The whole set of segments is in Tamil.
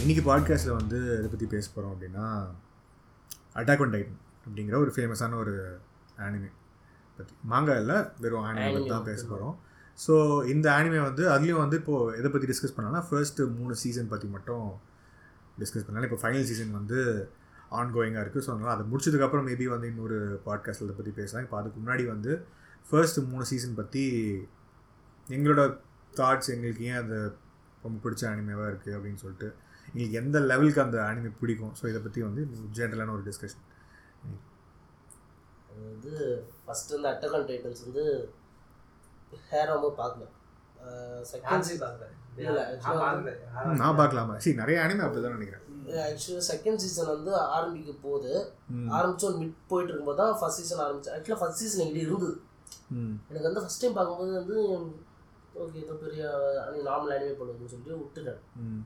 இன்னைக்கு பாட்காஸ்ட்டில் வந்து இதை பற்றி பேச போகிறோம் அப்படின்னா அட்டாக் ஒன் டைட்டன் அப்படிங்கிற ஒரு ஃபேமஸான ஒரு ஆனிமே பற்றி மாங்கா இல்லை வெறும் ஆனிமே பற்றி தான் பேச போகிறோம் ஸோ இந்த ஆனிமே வந்து அதுலேயும் வந்து இப்போது எதை பற்றி டிஸ்கஸ் பண்ணலாம்னா ஃபர்ஸ்ட் மூணு சீசன் பற்றி மட்டும் டிஸ்கஸ் பண்ணலாம். இப்போ ஃபைனல் சீசன் வந்து ஆன்கோயிங்காக இருக்குது ஸோ அதனால் அதை முடிச்சதுக்கப்புறம் மேபி வந்து இன்னொரு பாட்காஸ்ட்டில் இதை பற்றி பேசலாம். இப்போ அதுக்கு முன்னாடி வந்து ஃபர்ஸ்ட் மூணு சீசன் பற்றி எங்களோட தாட்ஸ் எங்களுக்கு ஏன் அது ரொம்ப பிடிச்ச அனிமேவாக இருக்குது அப்படின்னு சொல்லிட்டு எங்களுக்கு எந்த லெவலுக்கு அந்த அனிமே பிடிக்கும்? ஸோ இதை பற்றி வந்து ஜென்ரலான ஒரு டிஸ்கஷன் அது வந்து ஃபஸ்ட்டு வந்து அட்டகன் டைட்டன்ஸ் வந்து ஹேராம பார்க்கல. நான் பார்க்கலாமா? சரி நிறைய அனிமே அப்படி தான் நினைக்கிறேன் ஆக்சுவலாக செகண்ட் சீசன் வந்து ஆரம்பிக்க போகுது. ம். ஆரம்பிச்சு ஒரு மிட் போயிட்டு இருக்கும்போது தான் ஃபர்ஸ்ட் சீசன் ஆரம்பிச்சு ஆக்சுவலாக ஃபர்ஸ்ட் சீசன் எங்கிட்ட இருந்தது. ம். எனக்கு வந்து ஃபஸ்ட் டைம் பார்க்கும்போது வந்து ஓகே ஏதோ பெரிய நார்மல் அனிமே பண்ணுதுன்னு சொல்லிட்டு விட்டுட்டேன். ம்.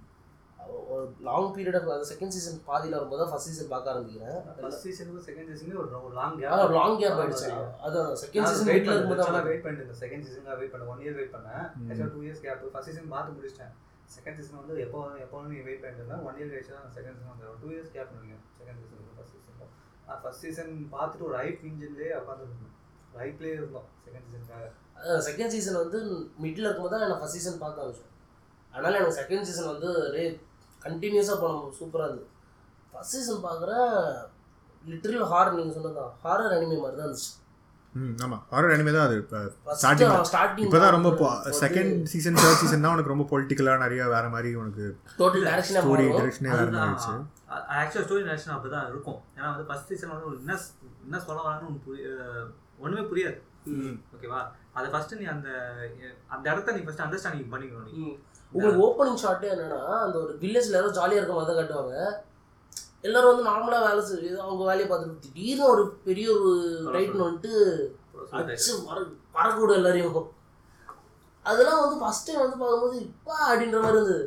ஒரு லாங் பீரியட் அந்த செகண்ட் சீசன் பாதியில் வரும்போது தான் ஃபர்ஸ்ட் சீசன் பார்க்க ஆரம்பிக்கிறேன். ஃபர்ஸ்ட் சீசனுக்கும் செகண்ட் சீசனுக்கும் ஒரு லாங் ஆனால் லாங் கேப் ஆயிடுச்சு. அதான் செகண்ட் சீசன் வெயிட் தான் வெயிட் பண்ணிட்டு செகண்ட் சீசனுக்காக வெயிட் பண்ணேன். ஒன் இயர் வெயிட் பண்ணேன். ஆக்சுவலாக two years gap first season பார்த்து முடிச்சிட்டேன். செகண்ட் சீசன் வந்து எப்போ எப்போ நீ வெயிட் பண்ணிட்டு ஒன் இயர் கழிச்சு தான் செகண்ட் சீசன் வந்து டூ இயர்ஸ் கேப் பண்ணுங்க செகண்ட் சீசன் ஃபர்ஸ்ட் சீசன் நான் ஃபர்ஸ்ட் சீசன் பார்த்துட்டு ஒரு ஹைப் இன்ஜின்லேயே உட்காந்துருந்தோம் ஹைப்லேயே இருந்தோம் செகண்ட் சீசனுக்காக செகண்ட் சீசன் வந்து மிடில் இருக்கும்போது தான் எனக்கு ஃபஸ்ட் சீசன் பார்க்க ஆரம்பிச்சோம். அதனால் எனக்கு செகண்ட் சீசன் வந்து ரே கண்டினியூஸாக போனோம். சூப்பராக இருந்தது. ஃபஸ்ட் சீசன் பார்க்குற லிட்டரல் ஹாரர் நீங்கள் சொன்னதான் ஹாரர் அனிமே மாதிரி தான் இருந்துச்சு. ம் ஆமாம் ஹாரர் அனிமே தான் அது. இப்போ ஸ்டார்டிங் ஸ்டார்டிங் இப்போ தான் ரொம்ப செகண்ட் சீசன் தேர்ட் சீசன் தான் உனக்கு ரொம்ப பொலிட்டிக்கலாக நிறைய வேறு மாதிரி உனக்கு டோட்டல் டேரக்ஷனாக ஸ்டோரி டிரெக்ஷனே வேறு மாதிரி ஆயிடுச்சு ஆக்சுவலாக ஸ்டோரி நேஷன் அப்படி தான் இருக்கும். ஏன்னா வந்து ஃபர்ஸ்ட் சீசன் வந்து ஒரு என்ன என்ன சொல்ல வரான்னு உனக்கு புரிய ஒன்றுமே புரியாது. ஓகேவா? அதை ஃபர்ஸ்ட் நீ அந்த அந்த இடத்த நீ ஃபர்ஸ்ட் அண்டர்ஸ்டாண்டிங் பண்ணிக்கணும் நீ. ம். உங்களுக்கு ஓப்பனிங் ஷாட்டே என்னன்னா அந்த ஒரு வில்லேஜ்ல யாரும் ஜாலியாக இருக்க மாதிரி தான் காட்டுவாங்க. எல்லாரும் வந்து நார்மலாக வேலை செய்யுது அவங்க வேலையை பார்த்துட்டு திடீர்னு ஒரு பெரிய ஒரு டைட்டன் வந்துட்டு அடிச்சு மற பறக்கூட எல்லாரையும். அதெல்லாம் வந்து ஃபர்ஸ்ட் டைம் வந்து பார்க்கும்போது இப்பா அப்படின்ற மாதிரி இருந்தது.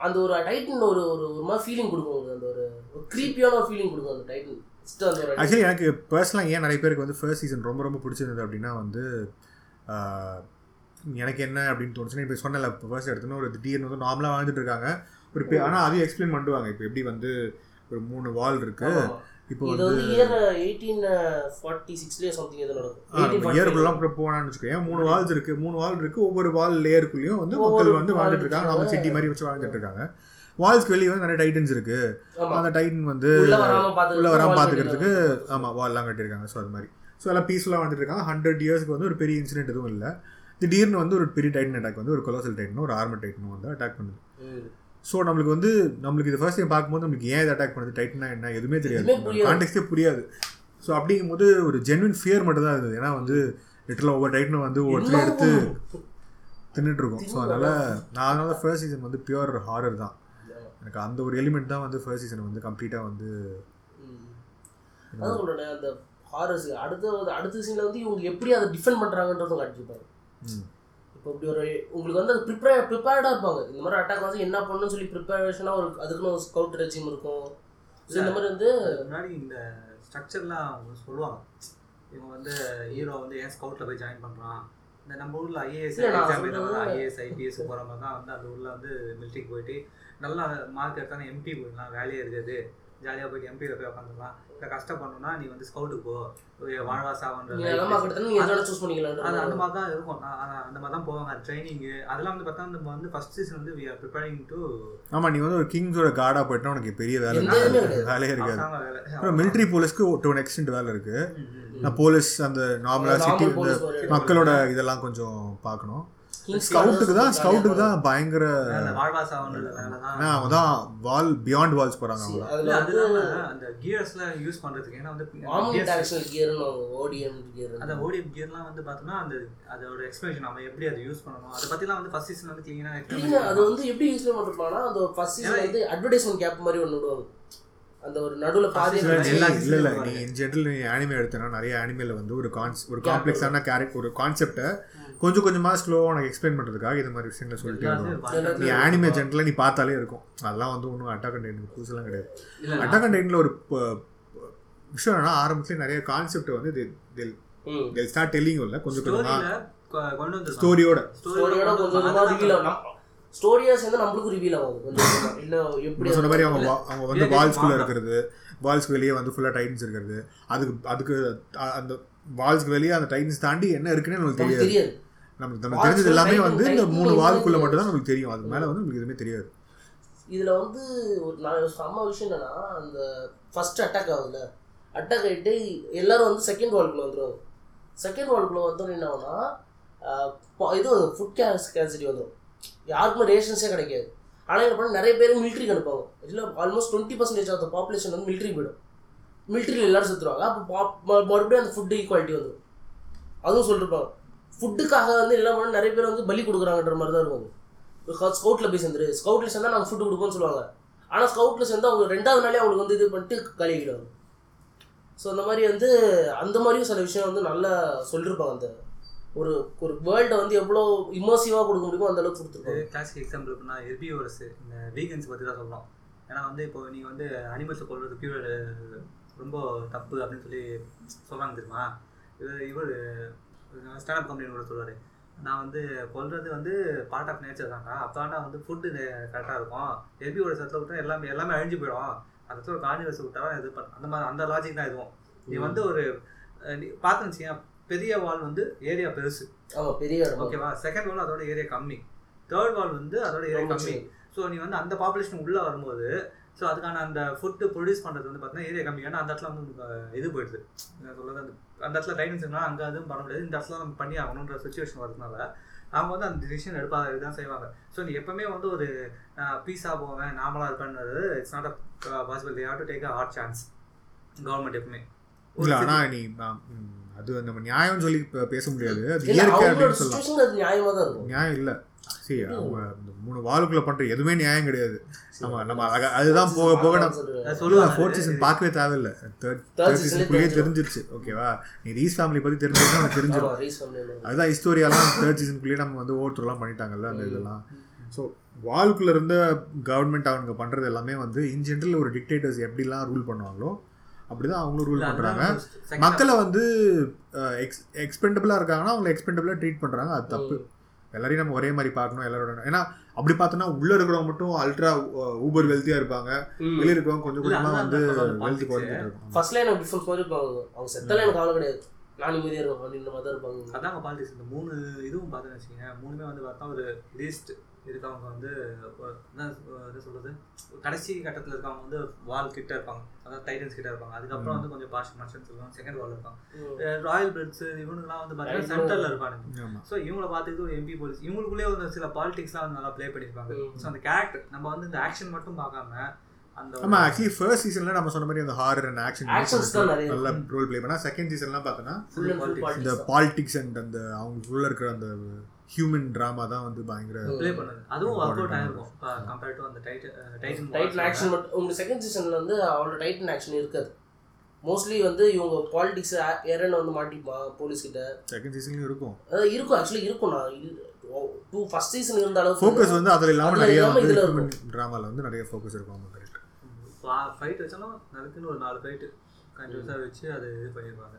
அந்த ஒரு டைட்டன் ஒரு ஒரு ஒரு மாதிரி ஃபீலிங் கொடுக்கும் அந்த ஒரு க்ரீப்பியான ஒரு ஃபீலிங் கொடுக்கும் அந்த டைட்டன் ஆக்சுவலி எனக்கு பர்சனலாக ஏன் நிறைய பேருக்கு வந்து ஃபர்ஸ்ட் சீசன் ரொம்ப ரொம்ப பிடிச்சிருந்தது அப்படின்னா வந்து எனக்கு என்ன அப்படின்னு தோணுச்சுன்னா இப்போ சொன்னல இப்போ ஃபர்ஸ்ட் எடுத்தோன்னா ஒரு திடீர்னு வந்து நார்மலாக வாழ்ந்துட்டு இருக்காங்க. ஒரு ஆனால் அதையும் எக்ஸ்பிளைன் பண்ணுவாங்க இப்போ எப்படி வந்து ஒரு மூணு வால் இருக்கு. இப்போ வந்து இயர் எயிட்டீன் ஃபார்ட்டி சிக்ஸ்லேயே சம்திங் எதுவும் நடக்கும். இயருக்குள்ளலாம் கூட போனான்னு வச்சுக்கோங்க மூணு வால்ஸ் இருக்கு. மூணு வால் இருக்கு. ஒவ்வொரு வால் லேயருக்குள்ளேயும் வந்து மக்கள் வந்து வாழ்ந்துட்டு இருக்காங்க. நம்ம சிட்டி மாதிரி வச்சு வாழ்ந்துட்டு இருக்காங்க. வால்ஸ்க்கு வெளியே வந்து நிறைய டைட்டன்ஸ் இருக்கு. அந்த டைட்டன் வந்து உள்ள வராம பாத்துக்கிறதுக்கு உள்ள வராமல் பார்த்துக்கிறதுக்கு ஆமாம் வால்லாம் கட்டியிருக்காங்க. ஸோ அது மாதிரி. ஸோ எல்லாம் பீஸ்ஃபுல்லாக வந்துட்டு இருக்காங்க. ஹண்ட்ரட் இயர்ஸ்க்கு வந்து ஒரு பெரிய இன்சிடென்ட் எதுவும் இல்லை. திடீர்னு வந்து ஒரு பெரிய டைட்டன் அட்டாக் வந்து ஒரு கொலோசல் டைட்டனும் ஒரு ஆர்மர் டைட்டனும் வந்து அட்டாக் பண்ணுது. ஸோ நம்மளுக்கு வந்து நம்மளுக்கு இது ஃபர்ஸ்ட் டைம் பார்க்கும்போது நம்மளுக்கு ஏன் இது அட்டாக் பண்ணுது? டைட்டனா என்ன? எதுவுமே தெரியாது. கான்டெக்ட்டே புரியாது. ஸோ அப்படிங்கும்போது ஒரு ஜென்வின் ஃபியர் மட்டும் தான் இருந்தது. ஏன்னா வந்து லிட்டரில் ஒவ்வொரு டைட்டனும் வந்து ஒவ்வொருத்தரும் எடுத்து தின்னுட்டு இருக்கோம். ஸோ அதனால நான் அதனால ஃபர்ஸ்ட் சீசன் வந்து பியூர் ஹாரர் தான். எனக்கு அந்த ஒரு எலிமெண்ட் தான் வந்து ஃபர்ஸ்ட் சீசன் வந்து கம்ப்ளீட்டாக வந்து. அதான் அந்த ஹாரர்ஸ் அடுத்த அடுத்த சீன்ல வந்து இவங்க எப்படி அதை டிஃபெண்ட் பண்றாங்கன்றதும் காட்டியிருப்பாங்க இப்போ இப்படி ஒரு உங்களுக்கு வந்து அது ப்ரிப்பேர் ப்ரிப்பேர்டாக இருப்பாங்க. இந்த மாதிரி அட்டாக் வந்து என்ன பண்ணணும்னு சொல்லி ப்ரிப்பரேஷனாக ஒரு அதுக்குன்னு ஒரு ஸ்கவுட் ரெஜிம் இருக்கும். ஸோ இந்த மாதிரி வந்து முன்னாடி இந்த ஸ்ட்ரக்சர்லாம் சொல்லுவாங்க. இவங்க வந்து ஹீரோ வந்து ஏன் ஸ்கவுட்டில் போய் ஜாயின் பண்ணுறான் இந்த நம்ம ஊரில் ஐஏஎஸ் ஐஏஎஸ் ஐபிஎஸ் போகிற மாதிரி தான் வந்து அந்த ஊரில் வந்து மிலிட்ரிக்கு போயிட்டு நல்லா மார்க் எடுத்தாலும் எம்பி போயிடலாம் வேலையே இருக்காது. ஜாலியாக போயிட்டு எம்பியில் போய் உட்காந்துக்கலாம் இல்லை கஷ்டப்படணும்னா நீ வந்து ஸ்கவுட்டுக்கு போ. வாழ்வா சாவன்ற நீங்கள் நிலமா கிட்ட நீங்கள் எதோட சூஸ் பண்ணிக்கலாம்? அது அந்த மாதிரி தான் இருக்கும். அந்த மாதிரி தான் போவாங்க. ட்ரைனிங்கு அதெல்லாம் வந்து பார்த்தா நம்ம வந்து ஃபர்ஸ்ட் சீசன் வந்து வி ஆர் ப்ரிப்பேரிங் டு ஆமா நீ வந்து ஒரு கிங்ஸோட கார்டாக போயிட்டா உனக்கு பெரிய வேலை. வேலையே இருக்காது. அப்புறம் மிலிட்ரி போலீஸ்க்கு டு அன் எக்ஸ்டென்ட் வேலை இருக்கு. நான் போலீஸ் அந்த நார்மலாக Normal சிட்டி. மக்களோட இதெல்லாம் கொஞ்சம் பார்க்கணும். ஸ்கவுட்டுக்கு தான் ஸ்கவுட்டுக்கு தான் பயங்கர வேலை தான். வால் பியாண்ட் வால்ஸ் போகிறாங்க அவங்க. அந்த கியர்ஸ்லாம் யூஸ் பண்றதுக்கு. ஏன்னா வந்து கியர்னு ஓடிஎம் கியர் அந்த ஓடிஎம் கியர்லாம் வந்து பார்த்தோம்னா அந்த அதோட எக்ஸ்பிளேஷன் நம்ம எப்படி அதை யூஸ் பண்ணணும் அதை பத்திலாம் வந்து ஃபர்ஸ்ட் சீசன் வந்து கிளீனா அது வந்து எப்படி எக்ஸ்பிளைன் பண்ணிருப்பாங்கன்னா அந்த ஃபர்ஸ்ட் சீசன் வந்து அட்வர்டைஸ்மெண்ட் கேப் மாதிரி ஒன்று விடுவாங்க. அந்த ஒரு நடுவுல பாதி இல்ல, இல்ல நீ இன் ஜென்ரல் நீ ஆனிமே எடுத்தனா நிறைய ஆனிமேல வந்து ஒரு கான்ஸ் ஒரு காம்ப்ளெக்ஸான கேரக்டர் ஒரு கான்செப்டை கொஞ்சம் கொஞ்சமா ஸ்லோவா உனக்கு எக்ஸ்பிளைன் பண்றதுக்காக இந்த மாதிரி விஷயங்களை சொல்லிட்டு. நீ ஆனிமே ஜென்ரலாக நீ பார்த்தாலே இருக்கும். அதெல்லாம் வந்து ஒன்றும் அட்டாக் அண்ட் டைட்டன் புதுசெல்லாம் கிடையாது. அட்டாக் அண்ட் ஒரு விஷயம் என்னன்னா ஆரம்பத்துல நிறைய கான்செப்ட் வந்து ம். ஸ்டார்ட் டெல்லிங் இல்லை கொஞ்சம் கொஞ்சமா ஸ்டோரியில கொண்டு வந்து ஸ்டோரியோட ஸ்டோரியோட கொஞ்சம் கொஞ்சமா ரிவீல் ஆகும். ஸ்டோரியா சேர்ந்து நம்மளுக்கும் ரிவீல் ஆகும் கொஞ்சம். இல்ல எப்படி சொன்ன மாதிரி அவங்க வா- அவங்க வந்து வால்ஸ்குள்ள. இருக்கிறது வால்ஸ்க்கு வெளியே வந்து ஃபுல்லாக டைட்டன்ஸ் இருக்கிறது. அதுக்கு அதுக்கு அந்த வால்ஸ்க்கு வெளியே அந்த டைட்டன்ஸ் தாண்டி என்ன இருக்குன்னு நமக்கு நமக்கு தெரியாது. நமக்கு Walls தெரிஞ்சது எல்லாமே வந்து இந்த மூணு வால்குள்ள மட்டும் தான் நமக்கு தெரியும். அதுக்கு மேலே வந்து நமக்கு எதுவுமே தெரியாது. இதுல வந்து ஒரு நான் செம்ம விஷயம் என்னன்னா அந்த ஃபர்ஸ்ட் அட்டாக் ஆகுதுல அட்டாக் ஆகிட்டு எல்லாரும் வந்து செகண்ட் வால்குள்ள வந்துருவாங்க செகண்ட் வால்குள்ள வந்தோன்னு என்ன ப- இது ஃபுட் கேசிட்டி வந்துடும் யாருக்குமே ரேஷன்ஸே கிடைக்காது. ஆனால் என்ன பண்ண நிறைய பேர் மிலிட்ரிக்கு அனுப்புவாங்க. இல்லை almost twenty percentage of population வந்து மிலிட்ரி போயிடும். மிலிட்ரியில் எல்லாரும் செத்துருவாங்க. அப்போ மறுபடியும் அந்த ஃபுட்டு ஈக்குவாலிட்டி வந்துடும் அதுவும் சொல்லிருப்பாங்க. ஃபுட்டுக்காக வந்து என்ன பண்ண நிறைய பேர் வந்து பலி கொடுக்குறாங்கன்ற மாதிரி தான் இருக்கும் ஸ்கவுட்டில் போய் சேர்ந்துரு. ஸ்கவுட்டில் சேர்ந்தால் நாங்கள் ஃபுட்டு கொடுப்போம்னு சொல்லுவாங்க. ஆனால் ஸ்கவுட்டில் சேர்ந்து அவங்க ரெண்டாவது நாளே அவங்களுக்கு வந்து இது பண்ணிட்டு கழுவிடுவாங்க ஸோ அந்த மாதிரி வந்து அந்த மாதிரியும் சில விஷயம் வந்து நல்லா சொல்லியிருப்பாங்க அந்த ஒரு ஒரு வேர்ல்டை வந்து எவ்வளோ இமோசிவாக கொடுக்க முடியுமோ அந்த அளவுக்கு கொடுத்துருப்பாங்க. கிளாசிக் எக்ஸாம்பிள் எப்படின்னா ஹெர்பிவோரஸ் இந்த வீகன்ஸ் பற்றி தான் சொல்லலாம். ஏன்னா வந்து இப்போ நீங்கள் வந்து அனிமல்ஸை கொள்வது பியூர் ரொம்ப தப்பு அப்படின்னு சொல்லி சொல்கிறாங்க தெரியுமா? இது இவர் ஸ்டாண்டப் கம்பெனி கூட சொல்லுவார். நான் வந்து கொல்றது வந்து பார்ட் ஆஃப் நேச்சர் தான்டா அப்போனா வந்து ஃபுட்டு கரெக்டாக இருக்கும். ஹெர்பிவோரஸ் இடத்துல விட்டா எல்லாமே எல்லாமே அழிஞ்சு போயிடும். அந்த இடத்துல ஒரு கார்னிவர்ஸ் விட்டா இது பண்ண அந்த மாதிரி அந்த லாஜிக் தான் இதுவும். நீ வந்து ஒரு பார்த்து வச்சிங்க பெரிய வால் வந்து ஏரியா பெருசு. பெரிய ஓகேவா செகண்ட் வால் அதோட ஏரியா கம்மி. தேர்ட் வால் வந்து அதோட ஏரியா கம்மி. ஸோ நீ வந்து அந்த பாப்புலேஷன் உள்ள வரும்போது ஸோ அதுக்கான அந்த ஃபுட்டு ப்ரொடியூஸ் பண்ணுறது வந்து பார்த்தீங்கன்னா ஏரியா கம்மி. ஏன்னா அந்த இடத்துல வந்து இது போயிடுது. சொல்றது அந்த அந்த இடத்துல டைட்டன்ஸ் இருந்தால் அங்கே அதுவும் பண்ண முடியாது. இந்த இடத்துல நம்ம பண்ணி ஆகணுன்ற சுச்சுவேஷன் வரதுனால அவங்க வந்து அந்த டிசிஷன் எடுப்பாங்க இதுதான் செய்வாங்க. ஸோ நீ எப்பவுமே வந்து ஒரு பீஸாக போவேன் நார்மலாக இருப்பேன்றது it's not a possible to take a hard chance government எப்பவுமே. இல்லை ஆனால் நீ அது நம்ம நியாயம்னு சொல்லி பேச முடியாது. அது இயற்கை அப்படின்னு சொல்லலாம். நியாயம் இல்லை. சரி அவங்க இந்த மூணு வாளுக்குள்ள பண்ற எதுவுமே நியாயம் கிடையாது. நம்ம நம்ம அதுதான் போக போக நம்ம சொல்லுவேன். ஃபோர்த் சீசன் பார்க்கவே தேவையில்ல. தேர்ட் தேர்ட் சீசனுக்குள்ளேயே. தெரிஞ்சிருச்சு. ஓகேவா நீ ரீஸ் ஃபேமிலி பத்தி தெரிஞ்சிருந்தா உனக்கு தெரிஞ்சிடும் அதுதான் ஹிஸ்டோரியாலாம் தேர்ட் சீசனுக்குள்ளேயே நம்ம வந்து ஓவர்த்ரோலாம் பண்ணிட்டாங்கல்ல அந்த இதெல்லாம். ஸோ வால்குள்ள இருந்த கவர்மெண்ட் அவங்க பண்றது எல்லாமே வந்து இன் ஜென்ரல் ஒரு டிக்டேட்டர்ஸ் எப்படிலாம் ரூல் பண்ணுவாங்களோ அப்படிதான் அவங்களும் ரூல் பண்றாங்க. மக்களை வந்து எக்ஸ் எக்ஸ்பெண்டபிளாக இருக்காங்கன்னா அவங்க எக்ஸ்பெண்டபிளாக ட்ரீட் பண்ணுறாங்க அது தப்பு. எல்லாரையும் நம்ம ஒரே மாதிரி பார்க்கணும் எல்லாரோட ஏன்னா அப்படி பார்த்தோன்னா உள்ள இருக்கிறவங்க மட்டும் அல்ட்ரா ஊபர் வெல்த்தியா இருப்பாங்க. வெளியே இருக்கிறவங்க கொஞ்சம் கொஞ்சமா வந்து வெல்த். குறைஞ்சிட்டு இருக்கும் ஃபர்ஸ்ட் லைன் டிஃபரன்ஸ் மாதிரி இருப்பாங்க அவங்க செத்தால எனக்கு கவலை கிடையாது. நான் நிம்மதியாக இருக்கும் அப்படின்ற மாதிரி தான் இருப்பாங்க. அதாங்க பாலிடிக்ஸ் இந்த மூணு இதுவும் பார்த்தேன்னு வச்சுக்கோங்க. மூணுமே வந்து பார்த்தா ஒரு லீஸ்ட் இருக்கவங்க வந்து ஒரு என்ன ஒரு கடைசி கட்டத்தில் இருக்கவங்க வந்து வால் கிட்ட இருப்பாங்க. அதாவது டைட்டன்ஸ் கிட்ட இருப்பாங்க. அதுக்கப்புறம் வந்து கொஞ்சம் பாஷ் மர்ச்சன்ஸ் இருப்பாங்க. செகண்ட் வால் இருப்பாங்க ராயல் பிரிட்ஸ் இவனுக்குலாம் வந்து பார்த்தீங்கன்னா. சென்டரில் இருப்பானுங்க. ஆமா. ஸோ இவங்கள பார்த்துட்டு ஒரு எம்பி போலீஸ் இவங்களுக்குள்ளே வந்து சில பாலிடிக்ஸ்லாம் வந்து நல்லா ப்ளே பண்ணியிருப்பாங்க. ஸோ அந்த கேரக்டர் நம்ம வந்து இந்த ஆக்ஷன் மட்டும் பார்க்காம அந்த ஆமா ஆக்சுவலி ஃபர்ஸ்ட் சீசன்ல நம்ம சொன்ன மாதிரி அந்த ஹாரர் அண்ட் ஆக்ஷன் நல்ல ரோல் ப்ளே பண்ணா செகண்ட் சீசன்லாம் பார்த்தோன்னா. இந்த பாலிடிக்ஸ் அண்ட் அந்த அவங்களுக்குள்ள இருக்கிற அந்த ஹியூமன் டிராமா தான் வந்து பயங்கர ப்ளே பண்ணது. அதுவும் ஒர்க் அவுட். ஆயிருக்கும். கம்பேர்ட் டு அந்த டைட்டன் டைட்டன் ஆக்ஷன் மட்டும் உங்களுக்கு செகண்ட் சீசன்ல வந்து அவளோட டைட்டன் ஆக்ஷன் இருக்காது. மோஸ்ட்லி வந்து இவங்க பாலிடிக்ஸ் எரன் வந்து மாட்டிப்பான் போலீஸ் கிட்ட. செகண்ட் சீசன்லயும் இருக்கும். அதாவது இருக்கும். ஆக்சுவலி இருக்கும். நான் டூ ஃபர்ஸ்ட் சீசன் இருந்த அளவுக்கு ஃபோக்கஸ் வந்து அதுல இல்லாம நிறைய இதுல டிராமால வந்து நிறைய ஃபோக்கஸ் இருக்கும் அவங்க கரெக்ட் ஃபைட் வச்சாலும் அதுக்குன்னு ஒரு நாலு ஃபைட்டு கண்டினியூஸாக வச்சு அது இது பண்ணியிருப்பாங்க.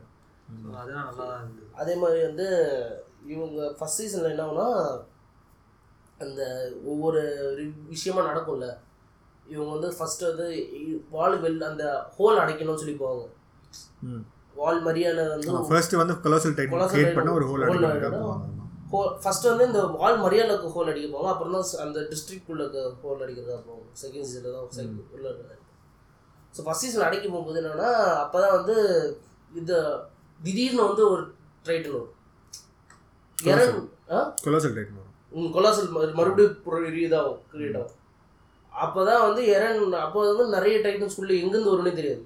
ஸோ அதெல்லாம் நல்லா தான் இருந்தது. அதே மாதிரி வந்து இவங்க ஃபர்ஸ்ட் சீசனில் என்ன ஆகும்னா அந்த ஒவ்வொரு விஷயமா நடக்கும்ல. இவங்க வந்து ஃபர்ஸ்ட் வந்து வால் வெல் அந்த ஹோல் அடைக்கணும்னு சொல்லி போவாங்க. ம். வால் மரியாதை வந்து ஃபர்ஸ்ட் வந்து கொலோசல் டைட் கிரியேட் பண்ண ஒரு ஹோல். ஹோல் ஃபர்ஸ்ட் வந்து இந்த வால் மரியாதைக்கு ஹோல் அடிக்க போவாங்க. அப்புறம் தான் அந்த டிஸ்ட்ரிக்ட் உள்ள ஹோல் அடிக்கிறதா போவாங்க. செகண்ட் சீசனில் தான் செகண்ட் உள்ள ஸோ ஃபர்ஸ்ட் சீசன் அடிக்க போகும்போது என்னன்னா அப்போ தான் வந்து இந்த திடீர்னு வந்து ஒரு ட்ரைட்டன் வரும். கொலோசல். டைட் வரும் கொலாசல் மறுபடியும் இதாகும் கிரியேட் ஆகும். அப்போ தான் வந்து எரன் அப்போ வந்து நிறைய டைட்டன்ஸ் உள்ள எங்கேருந்து வரும்னே தெரியாது.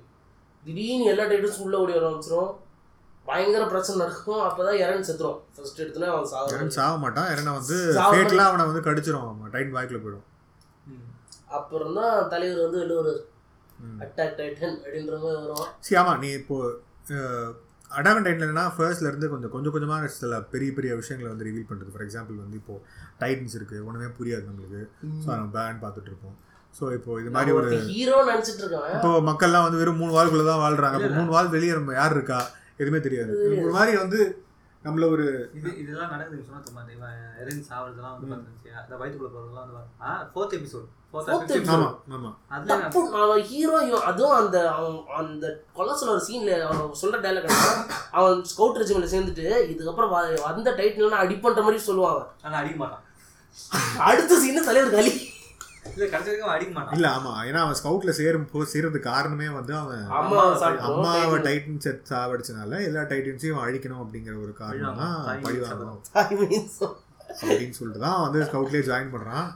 திடீர்னு எல்லா டைட்டன்ஸ் உள்ள ஓடி வர ஆரம்பிச்சிரும். பயங்கர பிரச்சனை நடக்கும். அப்போ தான் எரன் செத்துரும். ஃபர்ஸ்ட் எடுத்துனா அவன் சாகும் இறன் சாக மாட்டான். இறனை வந்து சாவ ஃபேட்ல அவனை வந்து கடிச்சிரும். அவன் டைட் வாய்க்குள்ள போயிடும். அப்புறம் தான் தலைவர் வந்து வெளில ஒரு ம். அட்டாக் டைட்டன் அப்படின்ற மாதிரி வரும். சரி ஆமா. நீ இப்போ அடாகன் டைட்லனா ஃபர்ஸ்ட்ல இருந்து கொஞ்சம் கொஞ்சம் கொஞ்சமாக சில பெரிய பெரிய விஷயங்களை வந்து ரிவீல் பண்ணுறது ஃபார் எக்ஸாம்பிள் வந்து இப்போ டைட்டன்ஸ் இருக்கு. ஒன்றுமே புரியாது நம்மளுக்கு. ஸோ நம்ம பேன் பார்த்துட்டு இருப்போம். ஸோ இப்போ இது மாதிரி ஒரு ஹீரோ நினைச்சிட்டு இப்போ மக்கள்லாம் வந்து வெறும் மூணு வால்குள்ள தான் வாழ்றாங்க. அப்போ மூணு வால் வெளியே யார் இருக்கா? எதுவுமே தெரியாது. ஒரு மாதிரி வந்து நம்மள ஒரு இது இதெல்லாம் நடக்குது சொன்னா சும்மா இவன் எரின் சாவறதெல்லாம் வந்து பார்த்துச்சு அந்த வயிற்றுக்குள்ள போறதெல்லாம் வந்து ஆ ஃபோர்த் எபிசோட் அதுவும் அந்த அந்த கொலை சொல்ல ஒரு சீன்ல அவன் சொல்ற டைலாக் அவன் ஸ்கவுட் ரெஜிமெண்ட்ல சேர்ந்துட்டு இதுக்கப்புறம் வந்த டைட்டில் அடிப்பண்ற மாதிரி சொல்லுவாங்க. ஆனா அடிக்க மாட்டான். அடுத்த சீன் தலைவர் களி. இல்ல ஆமா. ஏன்னா அவன் ஸ்கவுட்ல சேரும் சேர்றதுக்கு காரணமே வந்து அவன் அம்மாவை டைட்டன் செட் சாவடிச்சனால எல்லா டைட்டன்ஸையும் அழிக்கணும் அப்படிங்கிற ஒரு காரணம் தான் பழி பழி வாங்கணும். வாங்கணும் அப்படின்னு சொல்லிட்டு தான் வந்து ஸ்கவுட்லேயே ஜாயின் பண்ணுறான்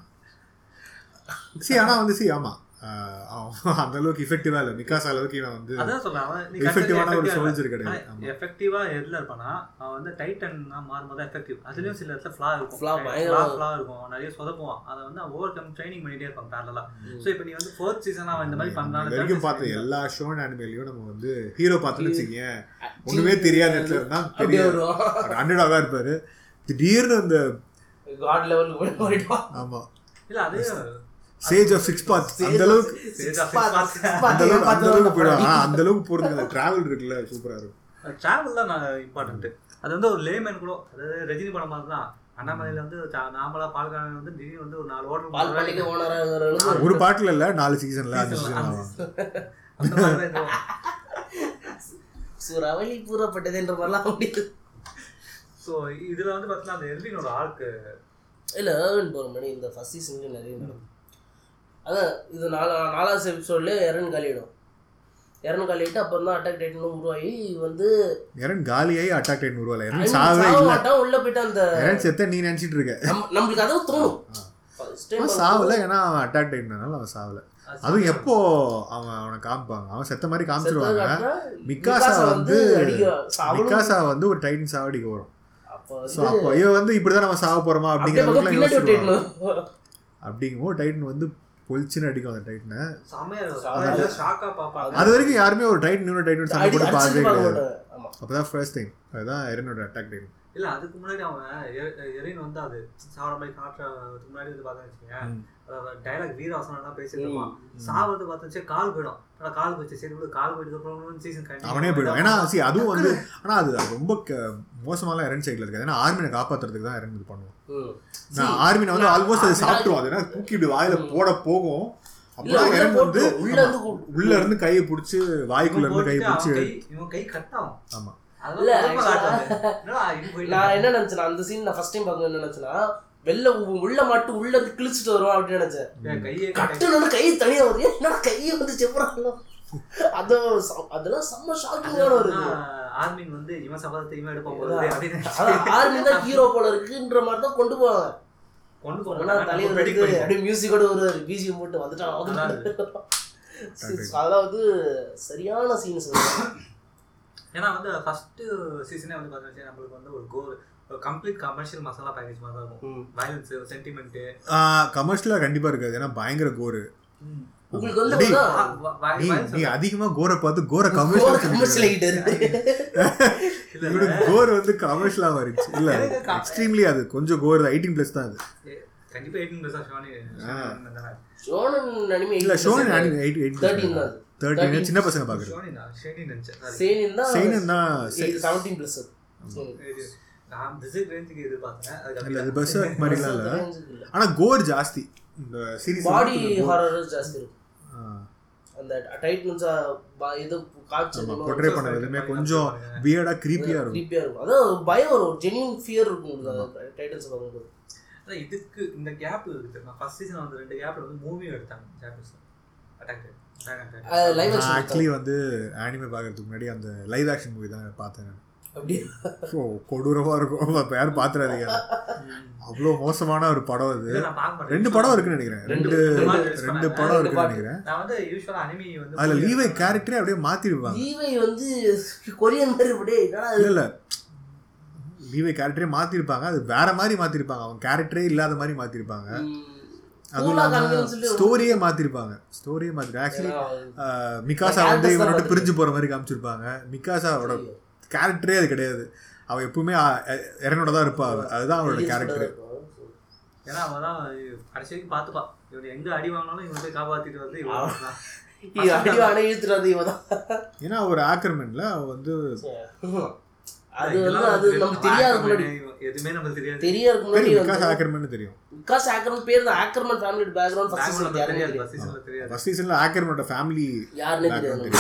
சி ஆனால் வந்து சி ஆமாம் அவன் அந்த அளவுக்கு இஃபெக்டிவா இல்லை. மிக்காஸ் அளவுக்கு இவன் வந்து அதான் சொல்றேன். அவன் எஃபெக்டிவான ஒரு சோல்ஜர் கிடையாது. எஃபெக்டிவா எதுல இருப்பானா அவன் வந்து டைட்டன் மாறும்போது எஃபெக்டிவ் அதுலயும் சில இடத்துல ஃபிளா இருக்கும். ஃபிளா இருக்கும். அவன் நிறைய சொதப்புவான். அதை வந்து அவன் ஓவர் கம் ட்ரைனிங் பண்ணிட்டே இருப்பான் பேரலா சோ இப்போ நீ வந்து ஃபோர்த் சீசன் அவன் இந்த மாதிரி பண்றான் வரைக்கும் பார்த்த எல்லா ஷோ அனிமேலையும் நம்ம வந்து ஹீரோ பார்த்தோன்னு வச்சுக்கீங்க ஒண்ணுமே தெரியாத இடத்துல இருந்தா பெரிய ஹண்ட்ரடாக இருப்பாரு. திடீர்னு அந்த காட் லெவலுக்கு ஆமா. இல்ல அதே சேஜ் ஆஃப் சிக்ஸ் பார்ட்ஸ் அந்த அளவுக்கு. அந்த அளவுக்கு அந்த அளவுக்கு ஆனா, அந்த அளவுக்கு அந்த டிராவல் இருக்குல்ல சூப்பரா இருக்கும். டிராவல் தான் நான் இம்பார்ட்டன்ட் அது வந்து ஒரு லேமேன் கூட. அதாவது ரஜினி படம் மாதிரி தான் அண்ணாமலையில வந்து சா- நாமளா பால்காரன் வந்து திடீர்னு வந்து ஒரு நாலு ஓனரா ஒரு பாட்டுல இல்ல நாலு சீசன்ல அஞ்சு சீசன். சுரவழி பூரப்பட்டது என்ற மாதிரிலாம் முடியுது ஸோ இதுல வந்து பார்த்தீங்கன்னா அந்த எர்வினோட ஆர்க்கு இல்ல ஏர்ன் போற மணி இந்த ஃபர்ஸ்ட் சீசன்ல நிறைய நடக்கும். அதான் இது நாலா நாலாவது எபிசோட்ல எரன் காலியிடும் எரன் காலிட்டு அப்புறம் தான் அட்டாக் டைட்டன் உருவாகி வந்து எரன் காலியாகி அட்டாக் டைன் உருவல I எரன் சாவே இல்ல. உள்ள போயிட்டு அந்த எரன் செத்த நீ நினைச்சிட்டு இருக்க. நம்ம- நம்மளுக்கு அதான் தோணும். அவன் சாவல ஏன்னா அவன் அட்டாக் டைட்னால அவன் சாவல. அதுவும் எப்போ அவன் அவனை காமிப்பாங்க? அவன் செத்த மாதிரி காமிச்சிருவாங்க. மிக்காசா வந்து மிக்காசா வந்து ஒரு டைட்டன் சாவடிக்க வரும் ஸோ அப்போ இவன் வந்து இப்படிதான் நம்ம சாவ போறோமா அப்படிங்கிற டைட்டன் அப்படிங்கும்போது டைட்டன் வந்து பொலிச்சுன்னு அடிக்கும் அந்த டைட்டனை அது வரைக்கும் யாருமே ஒரு டைட்டன் இன்னொரு டைட்டன் சண்டை பார்த்ததே பார்க்க கிடையாது. அப்பதான் ஃபர்ஸ்ட் டைம் அதுதான் எரனோட அட்டாக் டைம் இல்ல அதுக்கு முன்னாடி அவன் எரின் வந்து அது சாவர மாதிரி காட்டுறதுக்கு முன்னாடி வந்து பார்த்தா டைலாக் வீரவாசனம் எல்லாம் பேசிட்டு இருப்பான். சாவது பார்த்தாச்சு கால் போயிடும். ஆனா கால் போச்சு. சரி விடு கால் போயிட்டு அப்புறம் சீசன் அவனே போயிடும் ஏன்னா சி அதுவும் வந்து ஆனா அது ரொம்ப மோசமாலாம் எரன் சைடில் இருக்காது. ஏன்னா ஆர்மினை காப்பாத்துறதுக்கு தான் எரன் இது பண்ணுவோம். நான் ஆர்மினை வந்து ஆல்மோஸ்ட் அது சாப்பிட்டுரும் அது ஏன்னா தூக்கி இப்படி வாயில போட போகும். அப்பதான் வந்து உள்ள இருந்து கூ- உள்ள இருந்து கையை பிடிச்சி வாய்க்குள்ள இருந்து கையை பிடிச்சி இவன் கை கட் ஆகும் ஆமா நான் என்ன நினைச்சேன் அந்த சீன் நான் ஃபர்ஸ்ட் டைம் பார்க்கணும் என்ன நினைச்சேன்னா வெளில உள்ள மட்டும் உள்ள இருந்து கிழிச்சிட்டு வருவான் அப்படின்னு நினைச்சேன். கட்டுனு கை தனியா வருது. என்னடா கையை வந்து அது அதெல்லாம் செம்ம ஷாக்கிங்கான ஒரு இது. ஆர்மின் வந்து இவன் சபதத்தை இவன் எடுப்பான் இருக்கு அப்படின்னு. அதான் ஆர்மி தான் ஹீரோ போல இருக்குன்ற மாதிரி தான் கொண்டு போவாங்க கொண்டு ஆனா தலைவர் அப்படியே மியூசிக்கோட ஒரு பிஜிஎம் போட்டு வந்துட்டான். அதெல்லாம் வந்து சரியான சீன்ஸ் ஏன்னா வந்து ஃபர்ஸ்ட் சீசனே வந்து பார்த்தீங்கன்னா நம்மளுக்கு வந்து ஒரு கோல் ஒரு கம்ப்ளீட் கமர்ஷியல் மசாலா பேக்கேஜ் மாதிரி தான் இருக்கும். வயலன்ஸ் சென்டிமெண்ட் கமர்ஷியலா கண்டிப்பா இருக்காது. ஏன்னா பயங்கர கோரு உங்களுக்கு வந்து நீ அதிகமா கோரை பார்த்து கோர கமர்ஷியல் கமர்ஷியல் ஆகிட்டு இருக்கு. இவனுக்கு கோர் வந்து கமர்ஷியலா மாறிடுச்சு. இல்ல எக்ஸ்ட்ரீம்லி அது கொஞ்சம் கோர் எயிட்டீன் பிளஸ் தான் அது. கண்டிப்பா எயிட்டீன் பிளஸ் ஷானி. ஷோனன் அனிமே இல்ல ஷோன் எயிட் எயிட் தேர்ட்டின் தான். தேர்ட்டின் சின்ன பசங்க நினைச்சேன். சேனின் தான் செயினன் தான் செவன்டீன் பிளஸ் நான் பிசிக் ரேஞ்சுக்கு எதிர்பார்த்தேன். இல்ல அதுக்கு அது பஸ் மாதிரிலாம் இல்ல. ஆனா கோர் ஜாஸ்தி. இந்த சீரிஸ் பாடி ஹாரர் ஜாஸ்தி இருக்கும் அந்த டைட்டன்ஸ் இது காய்ச்சல் பொட்ரே பண்ண எதுவுமே கொஞ்சம் வியர்டா கிரீப்பியா இருக்கும். creepy-ஆ இருக்கும். அதான் பயம் வரும் ஜென்யூன் ஃபியர் இருக்கும். டைட்டன்ஸ் பார்க்கும்போது ஆனா இதுக்கு இந்த கேப் இருக்கு நான் ஃபர்ஸ்ட் சீசன் வந்து ரெண்டு கேப்ல வந்து மூவியும் எடுத்தாங்க ஜாப்பனீஸ் அட்டாக் ஆக்சுவலி வந்து ஆனிமே பார்க்கறதுக்கு முன்னாடி அந்த லைவ் ஆக்ஷன் மூவி தான் பார்த்தேன் நான். ஓ கொடூரமா இருக்கும். அப்ப யாரும் பாத்துறாதீங்க. அவ்வளோ மோசமான ஒரு படம் அது. நான் பார்க்க மாட்டேன். ரெண்டு படம் இருக்குன்னு நினைக்கிறேன். ரெண்டு ரெண்டு படம். இருக்குன்னு நினைக்கிறேன். நான் வந்து யூஸ்வலா அனிமி வந்து அதுல லீவை கேரக்டரே அப்படியே மாத்திருப்பாங்க லீவை வந்து கொரியன் மாதிரி? இல்ல இல்ல. லீவை கேரக்டரே மாத்திருப்பாங்க. அது வேற மாதிரி மாத்திருப்பாங்க. அவன் கேரக்டரே இல்லாத மாதிரி மாத்திருப்பாங்க. அதுவும் cool-ஆ காமிக்கணும்னு சொல்லி இல்லாம ஸ்டோரியே மாத்திருப்பாங்க. ஸ்டோரியே மாத்திரு ஆக்சுவலி மிகாசா வந்து இவனோட பிரிஞ்சு போற மாதிரி காமிச்சிருப்பாங்க. மிகாசாவோட கேரக்டரே அது கிடையாது. அவ எப்பவுமே இறனோட தான் இருப்பா அவ. அதுதான் அவளோட கேரக்டர். ஏன்னா அவன் தான் கடைசி வரைக்கும் பார்த்துப்பா. இவன் எங்க அடி வாங்கினாலும் இவன் போய் காப்பாத்திட்டு வந்து இவன் தான். ஏன்னா ஒரு ஆக்கர்மெண்ட்ல அவ வந்து அது வந்து அது நமக்கு தெரியாது முன்னாடி. எதுவுமே நமக்கு தெரியாது. முன்னாடி விகாஸ் ஆக்கர்மன் தெரியும். விகாஸ் ஆக்கர்மன் பேர் தான். Ackerman family background first Background season யாருமே தெரியாது. தெரியாது. first seasonல தெரியாது ஃபர்ஸ்ட் சீசன்ல ஆக்கர்மனோட ஃபேமிலி யாருன்னே தெரியாது.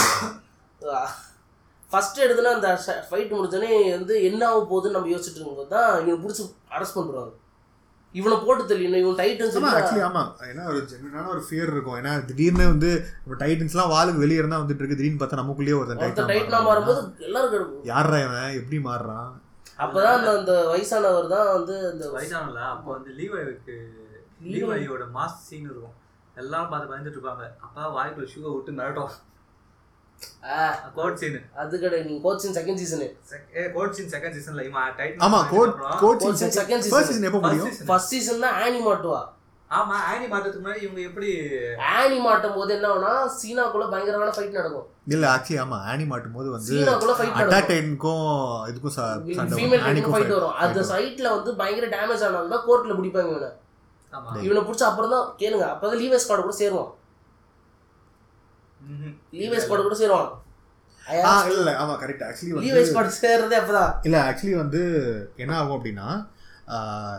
ஃபர்ஸ்ட் எடுத்துனா அந்த ஃபைட் முடிஞ்சோடனே வந்து என்ன ஆக போகுதுன்னு நம்ம யோசிச்சுட்டு இருக்கும்போது தான் இவனை பிடிச்சி அரெஸ்ட் பண்ணுறாங்க இவனை போட்டு தெரியணும் இவன் டைட்டன்ஸ் ஆக்சுவலி ஆமா. ஏன்னா ஒரு ஜென்வனான ஒரு ஃபியர் இருக்கும். ஏன்னா திடீர்னு வந்து நம்ம டைட்டன்ஸ்லாம் வாளுக்கு வெளியே இருந்தா வந்துட்டு இருக்கு. திடீர்னு பார்த்தா நமக்குள்ளேயே ஒருத்தன் டைட்டன் டைட்டனா மாறும்போது எல்லாரும் கிடக்கும் யாரா இவன்? எப்படி மாறுறான்? அப்பதான் அந்த அந்த வயசானவர் தான் வந்து அந்த வயசானல அப்போ வந்து லீவாய்க்கு லீவாய். லீவாயோட மாஸ் சீன் இருக்கும். எல்லாரும் பார்த்து பயந்துட்டு இருப்பாங்க. அப்பா வாய்க்குள்ள ஷூவை விட்டு மிரட்டும் அது கிடையாது நீங்க கோச்சிங் செகண்ட் சீசனு கோட் சீன் செகண்ட் சீசன்ல இவன் டைட்டன் ஆமா கோட் second season. ஃபர்ஸ்ட் சீசன் எப்போ முடியும்? ஃபர்ஸ்ட் சீசன் தான் ஆனி மாட்டுவா. ஆமா ஆனி மாட்டதுக்கு முன்னாடி இவங்க எப்படி ஆனி மாட்டும் போது என்ன ஆகும்னா சீனாக்குள்ள பயங்கரமான ஃபைட் நடக்கும். இல்ல ஆக்சுவலி ஆமா ஆனி மாட்டும் போது வந்து சீனாக்குள்ள ஃபைட் இதுக்கும் சண்டை ஃபைட் வரும். அந்த. சைட்ல வந்து பயங்கர டேமேஜ் ஆனாலும் தான் கோர்ட்ல பிடிப்பாங்க இவனை. ஆமா. இவனை பிடிச்ச அப்புறம் தான் கேளுங்க. அப்பதான் லீவே ஸ்குவாட் கூட சேருவான். ம்ஹும். லீவே ஸ்குவாட் கூட சேருவான். ஆ இல்ல இல்ல ஆமா கரெக்ட் ஆக்சுவலி லீவே வந்து ஸ்குவாட் சேர்றதே அப்பதான். இல்ல ஆக்சுவலி வந்து என்ன ஆகும் அப்படின்னா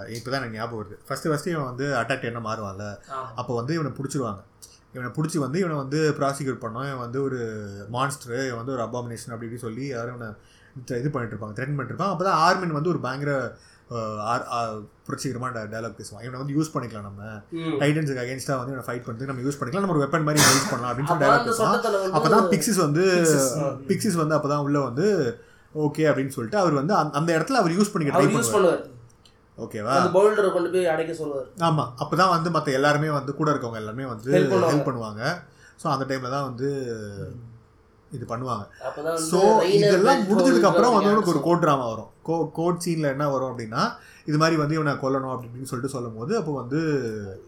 இப்பதான் எனக்கு ஞாபகம் வருது. ஃபர்ஸ்ட் ஃபர்ஸ்ட் இவன் வந்து அட்டாக் என்ன மாறுவான்ல. அப்போ வந்து இவனை பிடிச்சிருவாங்க. இவனை பிடிச்சி வந்து இவனை வந்து ப்ராசிக்யூட் பண்ணோம். இவன் வந்து ஒரு மான்ஸ்டர் இவன் வந்து ஒரு அபாமினேஷன் அப்படி இப்படி சொல்லி யாரும் இவனை இது- பண்ணிட்டு இருப்பாங்க த்ரெட் பண்ணிட்டு இருப்பாங்க. அப்போ தான் ஆர்மின் வந்து ஒரு பயங்கர புரட்சிகரமான டயலாக் பேசுவான் இவனை வந்து யூஸ் பண்ணிக்கலாம் நம்ம. டைட்டன்ஸுக்கு அகேன்ஸ்டாக வந்து இவனை ஃபைட் பண்ணிட்டு நம்ம யூஸ் பண்ணிக்கலாம். நம்ம ஒரு வெப்பன் மாதிரி யூஸ் பண்ணலாம் அப்படின்னு சொல்லி டயலாக் பேசுவான். அப்பதான் வந்து பிக்சிஸ் வந்து பிக்சிஸ் வந்து அப்பதான் உள்ள வந்து ஓகே அப்படின்னு சொல்லிட்டு அவர் வந்து அந்த- இடத்துல அவர் யூஸ் பண்ணிக்க ட்ரை அவர் யூஸ் பண்ணுவார். ஓகேவா அந்த கொண்டு போய் அடைக்க சொல்லுவார். ஆமா. அப்பதான் வந்து மத்த எல்லாருமே வந்து கூட இருக்கவங்க எல்லாருமே வந்து. ஹெல்ப் பண்ணுவாங்க. ஸோ அந்த டைம்ல தான் வந்து இது பண்ணுவாங்க. ஸோ இதெல்லாம் முடிஞ்சதுக்கு அப்புறம் holder வந்து உனக்கு ஒரு கோட் ட்ராமா வரும். கோ கோட் சீன்ல என்ன வரும் அப்படின்னா இது மாதிரி வந்து இவனை கொல்லணும் அப்படி இப்படின்னு சொல்லிட்டு சொல்லும் போது அப்போ வந்து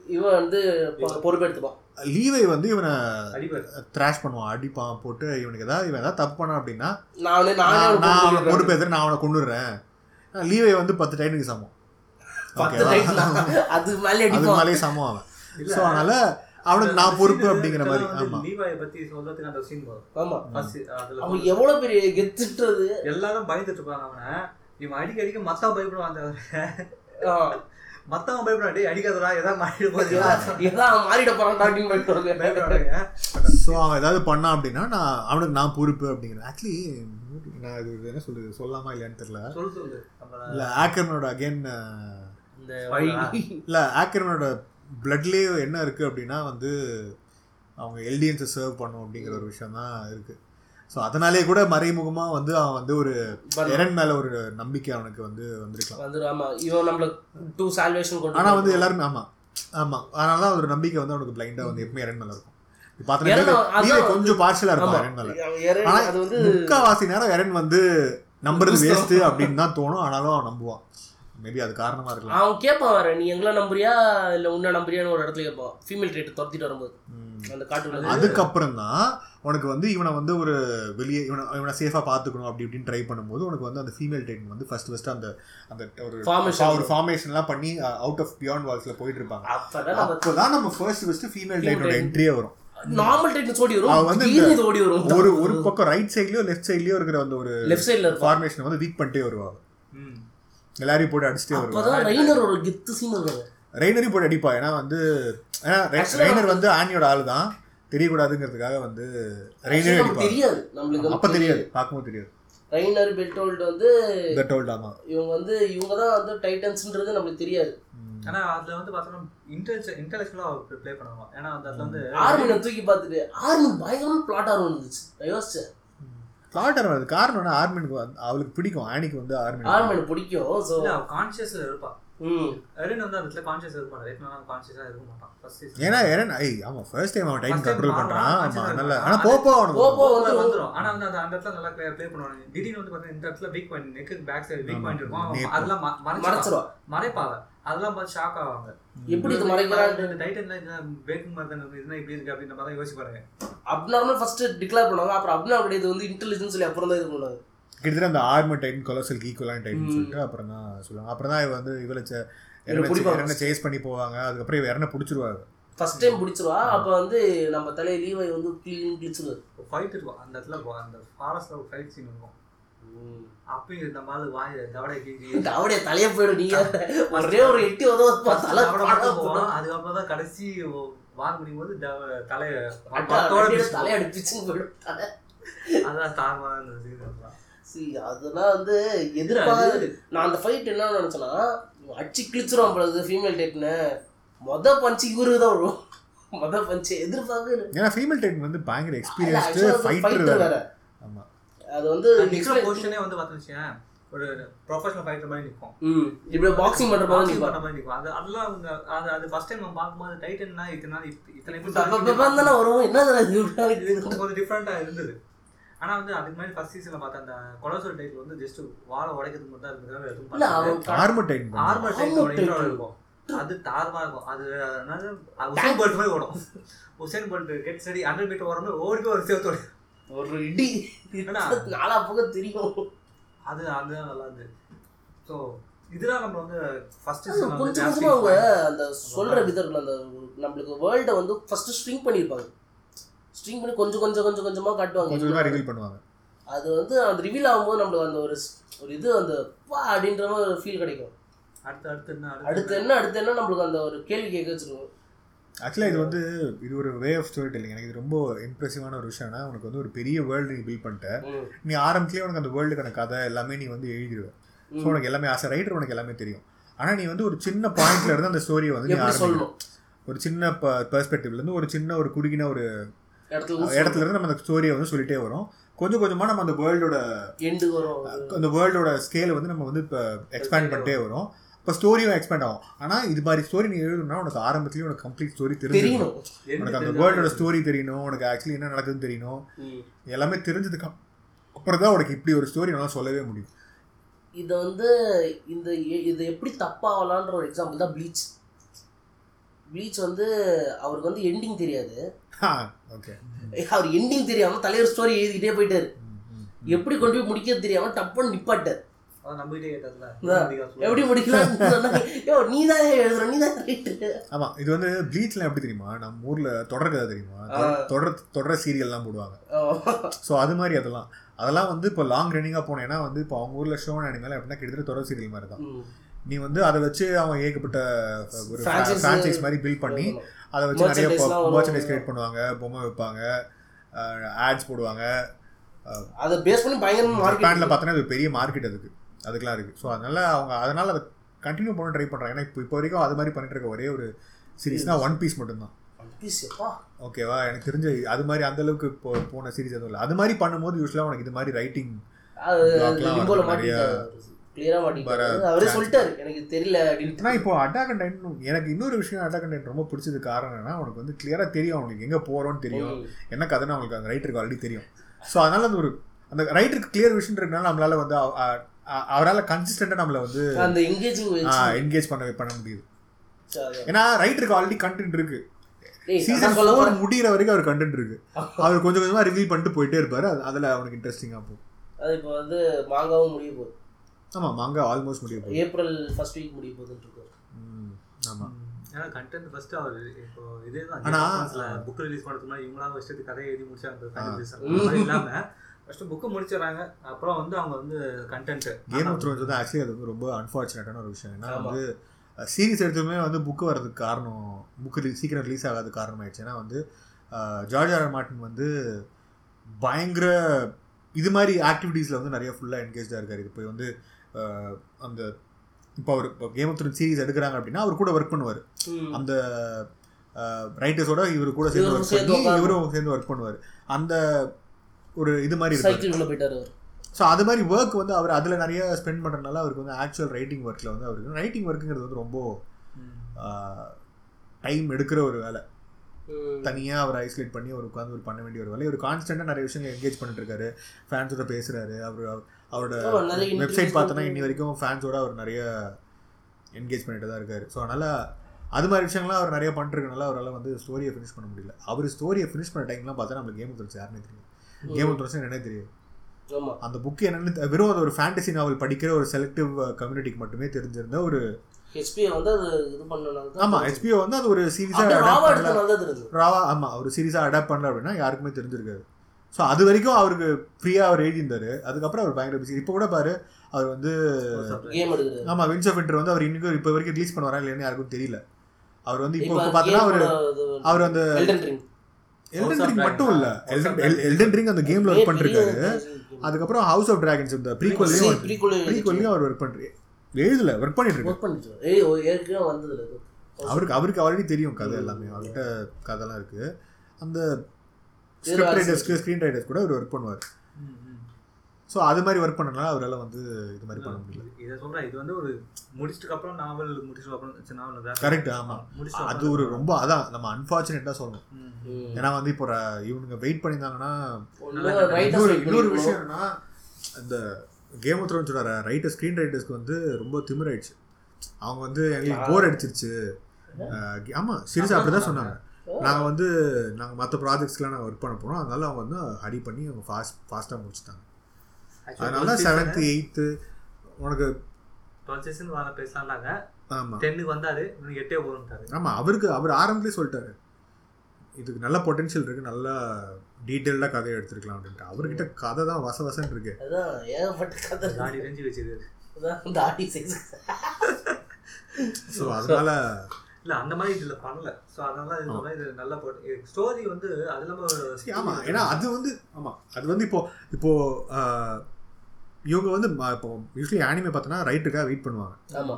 இவன் வந்து பொ- பொறுப்பெடுத்துப்பான். லீவை வந்து இவனை த்ராஷ் பண்ணுவான். அடிப்பான் போட்டு இவனுக்கு ஏதாவது இவன் ஏதாவது தப்பு பண்ணான் அப்படின்னா நானே நானே அவனை நான் அவனை பொறுப்பெடுக்கிறேன். பொறுப்பேற்றுறேன் நான் அவனை கொண்டுடுறேன். லீவை வந்து பத்து டைனுக்கு சமம். அது மேலே சமம் அவன். இல்ல. ஸோ அதனால அவனுக்கு நான் பொறுப்பு அப்படிங்கிற மாதிரி. ஆமா. லீவாயை பத்தி சொல்றதுக்கு அந்த சீன் வரும். ஆமா. அவன் எவ்வளவு பெரிய கெத்துன்றது எல்லாரும் பயந்துட்டு இருப்பாங்க அவனை. இவன் அடிக்க அடிக்க மத்தவன் பயப்படுவான் அந்த மத்தவன் பயப்படுவான் டேய் அடிக்காதடா ஏதாவது மாறிட போகுது? ஏதா அவன் மாறிட போறான் அப்படின்னு. பயப்படுவாங்க. ஸோ அவன் ஏதாவது பண்ணான் அப்படின்னா நான் அவனுக்கு நான் பொறுப்பு அப்படிங்கிறேன் ஆக்சுவலி நான் இது என்ன சொல்றது? சொல்லாமா இல்லையான்னு தெரியல. சொல்லு சொல்லு. நம்ம இல்லை ஆக்கர்னோட அகைன் இந்த இல்லை ஆக்கர்னோட பிளட்லேயே என்ன இருக்கு அப்படின்னா வந்து அவங்க எல்டிஎன்ஸை சர்வ் பண்ணும் அப்படிங்கிற ஒரு விஷயம் தான் இருக்கு. ஸோ அதனாலே கூட மறைமுகமா வந்து அவன் வந்து ஒரு எரன் மேல ஒரு நம்பிக்கை அவனுக்கு வந்து வந்திருக்கலாம். வந்துரு ஆமா இவன் நம்மள டூ சால்வேஷன் கொண்டு ஆனா வந்து எல்லாருமே ஆமா ஆமா. அதனால தான் ஒரு நம்பிக்கை வந்து அவனுக்கு பிளைண்டா வந்து எப்பவுமே எரன் மேல இருக்கும். வந்து- கொஞ்சம் பார்ஷலா இருக்கும் எரன் மேல. வந்து முக்காவாசி நேரம் எரன் வந்து நம்புறது. வேஸ்ட் அப்படின்னு தான் தோணும். ஆனாலும் அவன் நம்புவான். மேபி அது காரணமா இருக்கலாம். அவன் கேட்பான் வேற நீ எங்களை நம்புறியா? இல்ல உன்ன நம்புறியான்னு ஒரு இடத்துல கேட்பான் ஃபீமேல் ட்ரேட் துரத்திட்டு வரும்போது. அந்த காட்டுல அதுக்கப்புறம் தான் உனக்கு வந்து இவனை வந்து ஒரு வெளியே இவனை இவனை சேஃபாக பார்த்துக்கணும் அப்படி இப்படின்னு ட்ரை பண்ணும்போது உனக்கு வந்து அந்த ஃபீமேல் டைன் வந்து ஃபர்ஸ்ட் ஃபர்ஸ்ட் அந்த அந்த ஒரு. ஒரு ஃபார்மேஷன்லாம் பண்ணி அவுட் ஆஃப் பியாண்ட் வால்ஸ்ல போயிட்டு இருப்பாங்க. அப்பதான் நம்ம ஃபர்ஸ்ட் ஃபர்ஸ்ட் ஃபீமேல் Female டைனோட Titan. என்ட்ரியே வரும். நார்மல் டைட்ஸ் ஓடி வரும். வந்து இது ஓடி வரும். ஒரு ஒரு பக்கம் ரைட் சைட்லயோ லெஃப்ட் சைட்லயோ இருக்கிற அந்த ஒரு லெஃப்ட் சைடுல ஃபார்மேஷனை வந்து வீக் பண்ணிட்டே வருவாங்க. எல்லாரையும் போட்டு அடிச்சுட்டே வருவாங்க ரெய்னர் ஒரு கெத்து சீன் வருவாங்க ரெய்னரையும் போட்டு அடிப்பா. ஏன்னா வந்து ஏன்னா ரெய்னர் வந்து ஆனியோட ஆளு தான் தெரியக்கூடாதுங்கிறதுக்காக வந்து ரெய்னரே நமக்கு அடிப்பா தெரியாது. நம்மளுக்கு அப்ப தெரியாது. பார்க்கும்போது தெரியாது. ரெய்னர் பெல்டோல்ட் வந்து தட் ஓல்ட் ஆமா. இவங்க வந்து இவங்க தான் வந்து டைட்டன்ஸ்ன்றது நம்மளுக்கு தெரியாது. ஆனா அதுல வந்து பார்த்தோம்னா இன்டெலிஜென்ட் இன்டெலெக்சுவலா ப்ளே பண்ணுவாங்க. ஏன்னா அந்த வந்து ஆர்மினை தூக்கி பார்த்துட்டு ஆர்மி பயங்கரமான பிளாட் ஆர்வம் இருந்துச்சு. யோசிச்சேன். பிளாட்டர் அது காரணம் என்ன ஆர்மினுக்கு வந்து அவளுக்கு பிடிக்கும். ஆனிக்கு வந்து ஆர்மின் ஆர்மினை பிடிக்கும். ஸோ கான்சியஸ்ல இருப்பா. ம். எரின் வந்து அந்த இடத்துல கான்சியஸ் இருக்க மாட்டான் ரேட்னா கான்சியஸா இருக்க மாட்டான். ஃபர்ஸ்ட் ஐ ஆமா ஃபர்ஸ்ட் டைம் அவன் டைம் கண்ட்ரோல் பண்றான். ஆமா நல்ல இருப்பான். ஆனா போப்போ போ, அவனுக்கு போ. வந்துரும். ஆனா வந்து அந்த அந்த இடத்துல நல்லா ப்ளே பண்ணுவாங்க திடீர்னு வந்து பாத்தீங்கன்னா இந்த இடத்துல weak point neck back side weak. Point இருக்கும். அதெல்லாம் ம- மறைச்சிருவா மறைச்சிருவா மறைப்பாங்க அதெல்லாம் பார்த்து ஷாக் ஆவாங்க. எப்படி இது மறைக்கிறான்னு இந்த டைட்டன்ல இந்த பேக்கிங் மாதிரி இதுனா இப்படி இருக்கு அப்படின்ற மாதிரி தான் யோசிப்பாங்க அப்நார்மல் ஃபர்ஸ்ட் டிக்ளேர் பண்ணுவாங்க அப்புறம் அப்நார்மல் கிடையாது வந்து இன்டெலிஜென்ஸ் சொல்லி அப்புறம் தான் இது பண்ணுவாங்க. கிட்டத்தட்ட அந்த ஆர்மர் டைட்டன் கொலோசல் ஈக்குவலான டைட்டன். சொல்லிட்டு அப்புறம் தான் சொல்லுவாங்க. அப்புறம் தான் வந்து இவளை. இறன சேஸ் பண்ணி போவாங்க. அதுக்கப்புறம் இவ இறன பிடிச்சிருவாங்க ஃபர்ஸ்ட் டைம் பிடிச்சிருவா அப்போ வந்து நம்ம தலையை லீவை வந்து கிளீன் கிழிச்சிருவாரு ஃபைட் இருக்கும். அந்த இடத்துல அந்த ஃபாரஸ்ட்ல ஒரு ஃபைட் சீன் இருக்கும். அப்பயும் இந்த மாதிரி வாய் தவடை கீஞ்சி. இந்த அவடைய தலைய போயிடும் நீங்க ஒரே ஒரு எட்டி உதவ தலை. அதுக்கப்புறம் தான் கடைசி வாங்க முடியும் போது தவ- தலைய தலைய அடிப்பிச்சுன்னு போயிடும். தலை. அதான் இதெல்லாம். See, அதெல்லாம் வந்து நான் அந்த ஃபைட் என்ன நினைச்சேன்னா அடிச்சு கிழிச்சிருவான் போல ஃபீமேல் டைப்னு மொத பஞ்சு இவருக்கு தான் வரும். மொத பஞ்சு எதிர்பார்க்க ஏன்னா ஃபீமேல் டைம் வந்து பயங்கர எக்ஸ்பீரியன்ஸ்டு ஃபைட்டர் வேற. அது வந்து explain- பொசிஷனே வந்து பார்த்தீங்கன்னா ஒரு ப்ரொஃபஷனல் ஃபைட்டர் மாதிரி நிற்கும் இப்படி பாக்ஸிங் பண்ற மாதிரி பாக்ஸிங் நிப்பான். பண்ண மாதிரி நிற்கும் அது அதெல்லாம் அவங்க அது அது ஃபர்ஸ்ட் டைம் நம்ம பார்க்கும்போது டைட்டன்னா இத்தனை நாள் இத்த- இத்தனை தானே வரும் என்ன கொஞ்சம் டிஃப்ரெண்ட்டாக இருந்தது. ஆனா வந்து அதுக்கு மாதிரி ஃபர்ஸ்ட் சீசன்ல பார்த்த அந்த கொலோசல் டைட்டில் வந்து ஜஸ்ட் வாழை உடைக்கிறது மட்டும் தான். அவன் ஆர்மர் டைம் ஆர்மர் intro இருக்கும். அது தாரமா இருக்கும். அது என்னது? அது உசேன் போல்ட் மாதிரி ஓடும். Usain Bolt get steady hundred metre ஓடும்போது ஓடி ஒரு சேவத்தோட. ஒரு இடி? நாலா பக்கம் தெரியும். அது அதுதான் நல்லா இருந்தது. ஸோ இதெல்லாம் நம்ம வந்து ஃபர்ஸ்ட் கொஞ்சம் கொஞ்சமா அவங்க அந்த சொல்ற விதத்துல அந்த நம்மளுக்கு வேர்ல்ட வந்து ஃபர்ஸ்ட் ஸ்ட்ரிங் பண்ணிருப்பாங்க. ஸ்ட்ரிங் பண்ணி கொஞ்சம் கொஞ்சம் கொஞ்சம் கொஞ்சமா கொஞ்சம் காட்டுவாங்க கொஞ்சமாக ரிவீல் பண்ணுவாங்க. அது வந்து அந்த ரிவீல் ஆகும்போது நம்மளுக்கு அந்த ஒரு ஒரு இது அந்த வா அப்படின்ற மாதிரி ஒரு ஃபீல் கிடைக்கும். அடுத்து அடுத்து என்ன அடுத்து என்ன? அடுத்து என்ன நம்மளுக்கு அந்த ஒரு கேள்வி கேட்க வச்சிருக்கோம் ஆக்சுவலாக இது வந்து இது ஒரு வே ஆஃப் ஸ்டோரி டெல்லிங் எனக்கு இது ரொம்ப இம்ப்ரெசிவான ஒரு விஷயம்னா உனக்கு வந்து ஒரு பெரிய வேர்ல்டு நீ பில்ட் பண்ணிட்ட. ம். நீ ஆரம்பத்திலேயே உனக்கு அந்த வேர்ல்டுக்கான கதை எல்லாமே நீ வந்து எழுதிடுவ ஸோ. உனக்கு எல்லாமே ஆஸ் ரைட்டர் உனக்கு எல்லாமே தெரியும். ஆனால் நீ வந்து ஒரு சின்ன பாயிண்ட்ல இருந்து அந்த ஸ்டோரியை வந்து நீ ஆரம்பிக்கணும் ஒரு சின்ன பெர்ஸ்பெக்டிவ்ல இருந்து ஒரு சின்ன ஒரு குறுகின ஒரு இடத்துல இருந்து நம்ம அந்த ஸ்டோரியை வந்து சொல்லிட்டே வரோம். கொஞ்சம் கொஞ்சமாக நம்ம அந்த வேர்ல்டோட அந்த வேர்ல்டோட ஸ்கேலை வந்து நம்ம வந்து இப்போ எக்ஸ்பேண்ட் பண்ணிட்டே வரும். இப்போ ஸ்டோரியும் எக்ஸ்பேண்ட் ஆகும். ஆனால் இது மாதிரி ஸ்டோரி நீ எழுதணும்னா உனக்கு ஆரம்பத்துலேயும் உனக்கு கம்ப்ளீட் ஸ்டோரி தெரியணும் உனக்கு அந்த வேர்ல்டோட ஸ்டோரி தெரியணும் உனக்கு ஆக்சுவலி என்ன நடக்குதுன்னு தெரியணும். எல்லாமே தெரிஞ்சதுக்கு அப்புறம் தான் உனக்கு இப்படி ஒரு ஸ்டோரி நல்லா சொல்லவே முடியும். இதை வந்து இந்த இது எப்படி தப்பாகலான்ற ஒரு எக்ஸாம்பிள் தான் ப்ளீச் ப்ளீச் வந்து அவருக்கு வந்து எண்டிங் தெரியாது. ஓகே அவர் எண்டிங் தெரியாம தலைவர் ஸ்டோரி எழுதிக்கிட்டே போயிட்டாரு. எப்படி கொண்டு போய் முடிக்க தெரியாம டப்புன்னு நிப்பாட்டார். எப்படி முடிக்கலாம்? யோ நீ தான் எழுதுற நீ தான் ரைட்டு ஆமாம் இது வந்து ப்ளீச்லாம் எப்படி தெரியுமா? நம்ம ஊரில் தொடர் கதை தெரியுமா. தொடர் தொடர் சீரியல்லாம் போடுவாங்க. ஸோ அது மாதிரி அதெல்லாம். அதெல்லாம் வந்து இப்போ லாங் ரன்னிங்காக போனேன்னா வந்து இப்போ அவங்க ஊரில் ஷோ அனிமேல எப்படின்னா கிட்டத்தட்ட தொடர் சீரியல் மாதிரி தான் நீ வந்து அதை வச்சு அவங்க ஏகப்பட்ட ஒரு ஃப்ரான்ச்சைஸ் மாதிரி பில்ட் பண்ணி அதை வச்சு நிறைய. மர்ச்சன்டைஸ் கிரியேட் பண்ணுவாங்க பொம்மை வைப்பாங்க ஆட்ஸ் போடுவாங்க. அதை பேஸ் பண்ணி பார்த்தோன்னா பெரிய மார்க்கெட் அதுக்கு. அதுக்கெல்லாம் இருக்குது ஸோ அதனால அவங்க அதனால அதை கண்டினியூ பண்ண ட்ரை பண்ணுறாங்க ஏன்னா இப்போ இப்போ வரைக்கும் அது மாதிரி பண்ணிட்டு இருக்க ஒரே ஒரு சீரிஸ்னா ஒன் பீஸ் மட்டும்தான். ஓகேவா எனக்கு தெரிஞ்ச அது மாதிரி அந்த அளவுக்கு இப்போ போன சீரிஸ் எதுவும் இல்லை. அது மாதிரி பண்ணும்போது யூஸ்வலாக உனக்கு இது மாதிரி ரைட்டிங் கிளியரா இப்போ அட்டாக் அண்ட் டைன் எனக்கு இன்னொரு விஷயம் அட்டாக் அண்ட் டைன் ரொம்ப பிடிச்சது காரணம் என்னன்னா உனக்கு வந்து கிளியராக தெரியும் அவனுக்கு எங்கே போகிறோன்னு தெரியும். என்ன கதைன்னு அவங்களுக்கு அந்த ரைட்டருக்கு ஆல்ரெடி தெரியும். ஸோ அதனால அந்த ஒரு அந்த ரைட்டருக்கு கிளியர் விஷயம் இருக்கனால நம்மளால வந்து அவரால் கன்சிஸ்டண்டாக நம்மளை வந்து அந்த எங்கேஜிங் என்கேஜ் பண்ண பண்ண முடியுது. ஏன்னா ரைட்டருக்கு ஆல்ரெடி கண்டென்ட் இருக்கு. சீசன் ஃபோர் முடியிற வரைக்கும் அவர் கண்டென்ட் இருக்கு. அவர் கொஞ்சம் கொஞ்சமா ரிவீல் பண்ணிட்டு போயிட்டே இருப்பாரு. அது- அதுல அவனுக்கு இன்ட்ரெஸ்டிங்கா போகும். அது இப்போ வந்து மாங்காவும் முடிய போகுது. ஆமா மாங்க ஆல்மோஸ்ட் முடிய போகுது. ஏப்ரல் ஃபர்ஸ்ட் வீக் முடிய போகுதுன்னு இருக்கு ம், ஆமா. ஏன்னா கண்டென்ட் ஃபர்ஸ்ட் அவர் இப்போ இதே தான் புக் ரிலீஸ் பண்ணுறதுக்கு முன்னாடி இவங்களாம் ஃபர்ஸ்ட் கதையை எழுதி முடிச்சு அந்த ஆ. First book முடிச்சிடறாங்க. அப்புறம் வந்து அவங்க வந்து கண்டென்ட் கேம் ஆஃப் த்ரோன்ஸ் வந்து ஆக்சுவலி அது ரொம்ப அன்ஃபார்ச்சுனேட்டான ஒரு விஷயம். ஏன்னா. வந்து சீரிஸ் எடுத்துமே வந்து புக்கு வர்றதுக்கு காரணம் புக்கு சீக்கிரம் ரிலீஸ் ஆகாத காரணம் ஆயிடுச்சு ஏன்னா வந்து ஜார்ஜ் ஆர் மார்ட்டின் வந்து பயங்கர இது மாதிரி ஆக்டிவிட்டீஸில் வந்து நிறைய ஃபுல்லாக என்கேஜாக இருக்காரு. இப்போ வந்து அந்த இப்போ அவர் இப்போ கேம் ஆஃப் த்ரோன் சீரிஸ் எடுக்கிறாங்க அப்படின்னா அவர் கூட ஒர்க் பண்ணுவார். அந்த ரைட்டர்ஸோட இவர் கூட சேர்ந்து ஒர்க் பண்ணி இவரும் சேர்ந்து ஒர்க் பண்ணுவார். அந்த ஒரு இது மாதிரி இருப்பாரு சைக்கிள் உள்ள போயிட்டாரு அவர். ஸோ அது மாதிரி ஒர்க் வந்து அவர் அதில் நிறைய ஸ்பெண்ட் பண்ணுறதுனால அவருக்கு வந்து ஆக்சுவல் ரைட்டிங் ஒர்க்கில் வந்து அவருக்கு ரைட்டிங் ஒர்க்குங்கிறது வந்து ரொம்ப டைம் எடுக்கிற ஒரு வேலை. தனியாக அவர் ஐசோலேட் பண்ணி அவர் உட்காந்து ஒரு பண்ண வேண்டிய ஒரு வேலை. இவர் கான்ஸ்டண்ட்டாக நிறைய விஷயங்கள் என்கேஜ் பண்ணிட்டு இருக்காரு ஃபேன்ஸோட பேசுறாரு. அவர் அவரோட வெப்சைட் பார்த்தோன்னா இன்னி வரைக்கும் ஃபேன்ஸோட அவர் நிறைய என்கேஜ் பண்ணிட்டு தான் இருக்காரு. ஸோ அதனால் அது மாதிரி விஷயங்கள்லாம் அவர் நிறைய பண்ணிருக்கனால அவரால் வந்து ஸ்டோரியை ஃபினிஷ் பண்ண முடியல. அவர் ஸ்டோரியை ஃபினிஷ் பண்ண டைம்லாம் பார்த்தா நம்மளுக்கு கேம் ஆஃப் த்ரோன்ஸ் யாருனே தெரியும் கேம் ஆஃப் த்ரோன்ஸ் என்னன்னே தெரியும் ஆமா. அந்த புக் என்னன்னு வெறும் அது ஒரு ஃபேண்டசி நாவல் படிக்கிற ஒரு செலக்டிவ் கம்யூனிட்டிக்கு மட்டுமே தெரிஞ்சிருந்த ஒரு ஹெச்பியை வந்து அது இது பண்ணனால ஆமா ஹெச்பிஓ வந்து அது ஒரு சீரிஸா அடாப்ட் பண்ணல. ராவா ஆமா ஒரு சீரிஸா அடாப்ட் பண்ணல அப்படின்னா யாருக்குமே தெரிஞ்சிருக்காது. ஸோ அது வரைக்கும் அவருக்கு ஃப்ரீயாக அவர் எழுதியிருந்தாரு. அதுக்கப்புறம் அவர் பயங்கர பிஸி இப்போ கூட பாரு அவர் வந்து ஆமாம் வின்ஸ் ஆஃப் வின்டர் வந்து அவர் இன்னைக்கும் இப்போ வரைக்கும் ரிலீஸ் பண்ணுவாரா இல்லைன்னு யாருக்கும் தெரியல. அவர் வந்து இப்போ பார்த்தோன்னா அவர் அவர் அந்த. Elden Ring. மட்டும் இல்ல. House of எல்டன் ரிங் அந்த கேம்ல ஒர்க் பண்ணிருக்காரு அதுக்கப்புறம் ஹவுஸ் ஆஃப் டிராகன்ஸ் இந்த ப்ரீக்வல்லையும் ப்ரீக்வல்லையும் அவர் ஒர்க் பண்றாரு எழுதல ஒர்க் பண்ணிட்டு இருக்காரு. அவருக்கு அவருக்கு ஆல்ரெடி தெரியும் கதை எல்லாமே. அவர்கிட்ட கதைலாம் இருக்கு. அந்த ஸ்கிரிப்ட் ரைட்டர்ஸ்க்கு ஸ்க்ரீன் ரைட்டர்ஸ் கூட அவர் ஒர்க் பண்ணுவார். ஸோ அது மாதிரி ஒர்க் பண்ணனால அவரால் வந்து இது மாதிரி பண்ண முடியல. இதை சொல்றேன் இது வந்து ஒரு முடிச்சிட்டு அப்புறம் நாவல் முடிச்சிட்டு அப்புறம் கரெக்ட் ஆமா. முடிச்சிட்டு அது ஒரு ரொம்ப அதான் நம்ம அன்ஃபார்ச்சுனேட்டாக சொல்லணும். ஏன்னா வந்து இப்போ ர- இவனுங்க வெயிட் பண்ணியிருந்தாங்கன்னா இன்னொரு. விஷயம் என்னன்னா இந்த கேம் ஆஃப் த்ரோன்ஸ் சொல்ற ரைட்டர் ஸ்க்ரீன் ரைட்டர்ஸ்க்கு வந்து ரொம்ப திமிராயிடுச்சு. அவங்க வந்து எங்களுக்கு போர் அடிச்சிருச்சு. அஹ் ஆமா சீரியஸாக அப்படி தான் சொன்னாங்க. நாங்கள் வந்து நாங்கள் மற்ற ப்ராஜெக்ட்ஸ்க்குலாம் நாங்கள் ஒர்க் பண்ண போனோம் அதனால அவங்க வந்து ஹரி பண்ணி அவங்க ஃபாஸ்ட் ஃபாஸ்ட்டாக முடிச்சிட்டாங்க. அதனால செவன்த்து எயித்து உனக்கு twelfth season வர பேசலாம்னாங்க. ஆமாம் டென்னுக்கு வந்தாரு எட்டே போறோம்ட்டாரு ஆமாம் அவருக்கு அவர் ஆரம்பத்திலே சொல்லிட்டாரு. இதுக்கு நல்ல பொட்டென்ஷியல் இருக்கு. நல்லா டீட்டெயில்டாக கதையை எடுத்துருக்கலாம் அப்படின்ட்டு. அவர்கிட்ட கதை தான் வச வசன்னு இருக்கு. அதான் ஏகப்பட்ட கதை. தாடி ரெஞ்சு. ஸோ அதனால இல்ல அந்த மாதிரி இதுல பண்ணல. சோ அதனால இது மாதிரி இது நல்லா போட்டு ஸ்டோரி வந்து அது இல்லாம சரி, ஆமா. ஏன்னா அது வந்து ஆமா. அது வந்து இப்போ இப்போ இவங்க வந்து இப்போ யூஸ்வலி ஆனிமே பார்த்தோன்னா ரைட்டருக்காக வெயிட் பண்ணுவாங்க. ஆமா.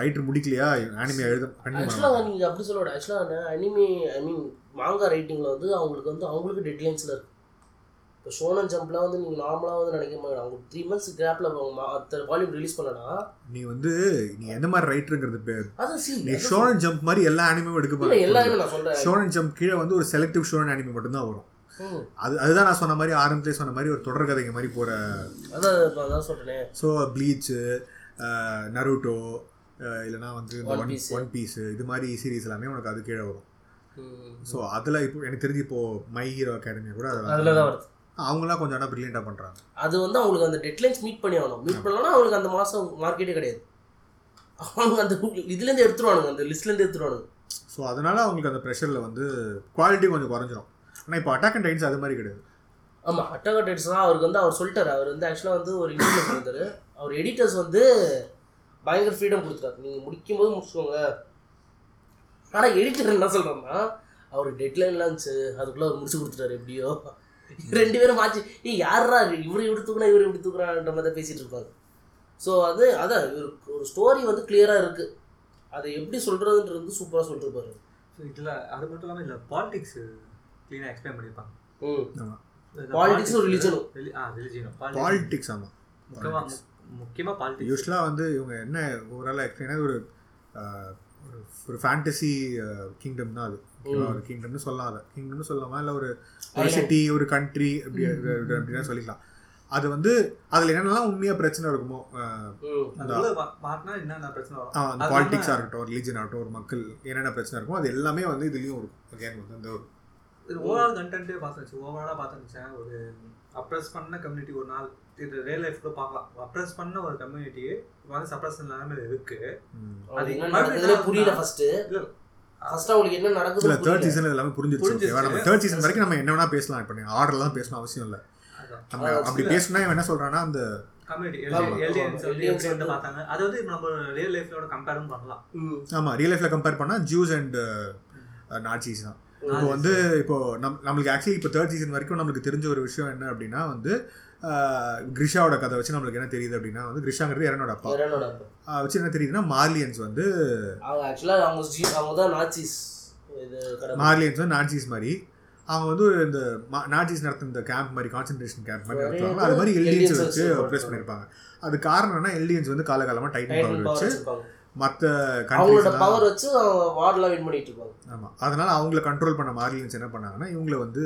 ரைட்டர் முடிக்கலையா? ஆனிமே எழுத ஆக்சுவலாக நீங்க அப்படி சொல்ல ஆக்சுவலாக அனிமே ஐ மீன் மாங்கா ரைட்டிங்ல வந்து அவங்களுக்கு வந்து அவங்களுக்கு டெட்லைன்ஸ்ல இருக்கு. இப்போ ஷோனன் ஜம்ப்லாம் வந்து நீங்க நார்மலா வந்து நினைக்க மாட்டேன் அவங்க த்ரீ மந்த்ஸ் கேப்ல அடுத்த வால்யூம் ரிலீஸ் பண்ணனா நீ வந்து நீ எந்த மாதிரி ரைட்டருங்கிறது பேர்? அது சி நீ ஷோனன் ஜம்ப் மாதிரி எல்லா ஆனிமே எடுக்க இல்ல எல்லாமே நான் சொல்றேன். ஷோனன் ஜம்ப் கீழே வந்து ஒரு செலக்டிவ் ஷோனன் ஆனிமே மட்டும்தான் வரும். அது அதுதான் நான் சொன்ன மாதிரி ஆரம்பத்திலே சொன்ன மாதிரி ஒரு தொடர் கதைங்க மாதிரி போற அதான் அதான் சொல்றேனே. ஸோ ப்ளீச்சு நருட்டோ இல்லைனா வந்து ஒன். ஒன் பீஸ் இது மாதிரி சீரிஸ் எல்லாமே உனக்கு அது கீழே வரும். ஸோ அதில் இப்போ எனக்கு தெரிஞ்சு இப்போ மை ஹீரோ அகாடமி கூட அதுல தான் வருது. அவங்களாம் கொஞ்சம் ஆனால் ப்ரில்லியண்டாக பண்ணுறாங்க அது வந்து அவங்களுக்கு அந்த டெட்லைன்ஸ் மீட் பண்ணி ஆகணும். மீட் பண்ணலன்னா அவங்களுக்கு அந்த மாசம் மார்க்கெட்டே கிடையாது. அவங்க அந்த இதுல இருந்து எடுத்துருவானுங்க அந்த லிஸ்ட்ல இருந்து எடுத்துருவானுங்க. ஸோ அதனால அவங்களுக்கு அந்த ப்ரெஷரில் வந்து குவாலிட்டி கொஞ்சம் குறைஞ்சிரும். ஆனால் இப்போ அட்டாக் அண்ட் டைன்ஸ் அது மாதிரி கிடையாது. ஆமா அட்டகா டேட்ஸ் தான் அவருக்கு வந்து அவர் சொல்லிட்டாரு. அவர் வந்து ஆக்சுவலாக வந்து ஒரு இன்டர்வியூ பண்ணியிருந்தாரு அவர் எடிட்டர்ஸ் வந்து பயங்கர ஃப்ரீடம் கொடுத்துட்டாரு. நீங்கள் முடிக்கும் போது முடிச்சுக்கோங்க. ஆனால் எடிட்டர் என்ன சொல்கிறோம்னா அவர் டெட்லைன்லாம் இருந்துச்சு. அதுக்குள்ளே அவர் முடிச்சு கொடுத்துட்டாரு எப்படியோ. ரெண்டு பேரும் மாற்றி ஏ யாரா இவர் தூக்குனா இவர் இப்படி தூக்குறான்ற மாதிரி தான் பேசிட்டு இருப்பாங்க ஸோ அது அதான் இவர் ஒரு ஸ்டோரி வந்து கிளியராக இருக்குது அதை எப்படி சொல்கிறதுன்றது வந்து சூப்பராக சொல்லிருப்பாரு. So, இதுல அது மட்டும் இல்லாம இல்ல பாலிடிக்ஸ் கிளீனா எக்ஸ்பிளைன் பண்ணிருப்பாங்க. ம். உம். reli- ஆ ரிலிஜியனும் பாலிடிக்ஸ் ஆமாம் முக்கியமா மு- முக்கியமா பாலிடிக்ஸ் யூஸ்வலாக வந்து இவங்க என்ன ஓவரால் எக்ஸ்பிளைனா ஒரு ஒரு ஒரு ஃபேண்டசி கிங்டம் தான் அது? ஒரு கிங்டம்னு சொல்லலாம் அதை. கிங்டம்னு சொல்லலாமா? இல்லை ஒரு ஒரு. சிட்டி ஒரு கண்ட்ரி அப்படி அப்படின்னா சொல்லிக்கலாம். அது வந்து அதில் என்னென்னலாம் உண்மையாக பிரச்சனை இருக்குமோ அந்த பாலிடிக்ஸாக இருக்கட்டும் ரிலீஜன் ஆகட்டும் ஒரு மக்கள் என்னென்ன பிரச்சனை இருக்கும் அது எல்லாமே வந்து இதுலேயும் இருக்கும். அகேன் வந்து அந்த ஒரு இது ஓவரால் கண்டென்ட்டே பார்த்துச்சு ஓவராலாக பார்த்துருந்துச்சேன் ஒரு அப்ரஸ் பண்ண கம்யூனிட்டி ஒரு நாள். இது ரியல் லைஃப்ல பார்க்கலாம். அப்ரஸ் பண்ண ஒரு கம்யூனிட்டி வந்து சப்ரஸ் நிலைமையில இருக்கு. அது என்ன நடக்குதுன்னே புரியல ஃபர்ஸ்ட் இல்ல ஃபர்ஸ்ட் அவங்களுக்கு என்ன இல்ல நடக்குது தேர்ட் சீசன் எல்லாமே புரிஞ்சிருச்சு நம்ம தேர்ட் சீசன் வரைக்கும் நம்ம என்ன வேணா பேசலாம். இப்போ நீங்கள் ஆர்டர்லாம் பேசணும் அவசியம் இல்லை. நம்ம அப்படி பேசணும்னா இவன் என்ன சொல்றான்னா அந்த அது வந்து நம்ம ரியல் லைஃப்லோட கம்பேரும் பண்ணலாம். ஆமா ரியல் லைஃப்ல கம்பேர் பண்ணா ஜூஸ் அண்ட் நாட்சிஸ் தான். இப்போ வந்து இப்போ நம் நம்மளுக்கு ஆக்சுவலி இப்போ தேர்ட் சீசன் வரைக்கும் நம்மளுக்கு தெரிஞ்ச ஒரு விஷயம் என்ன அப்படின்னா வந்து கிரிஷாவோட கதை வச்சு நம்மளுக்கு என்ன தெரியுது அப்படின்னா வந்து கிரிஷாங்கிறது இரனோட அப்பா. இரனோட ஆஹ், வச்சு என்ன தெரியுதுன்னா மார்லியன்ஸ் வந்து அவங்க அவங்க அவங்க தான் நாச்சிஸ் மார்லியன்ஸ் வந்து நாட்சிஸ் மாதிரி. அவங்க வந்து இந்த நாட்சிஸ் நடத்துன இந்த கேம்ப் மாதிரி கான்சென்ட்ரேஷன் கேம்ப் மாதிரி நடத்துவாங்க அது மாதிரி எல்டியன்ஸ் வச்சு ப்ரெஸ் பண்ணியிருப்பாங்க. அது காரணம்னா எல்டியன்ஸ் வந்து காலகாலமாக டைட்டன் பவர் வச்சு மற்ற அவங்களோட பவர் வச்சு வார்லாம் வின் பண்ணிட்டு இருப்பாங்க. ஆமாம் அதனால அவங்கள கண்ட்ரோல் பண்ண மார்லியன்ஸ் என்ன பண்ணாங்கன்னா இவங்கள வந்து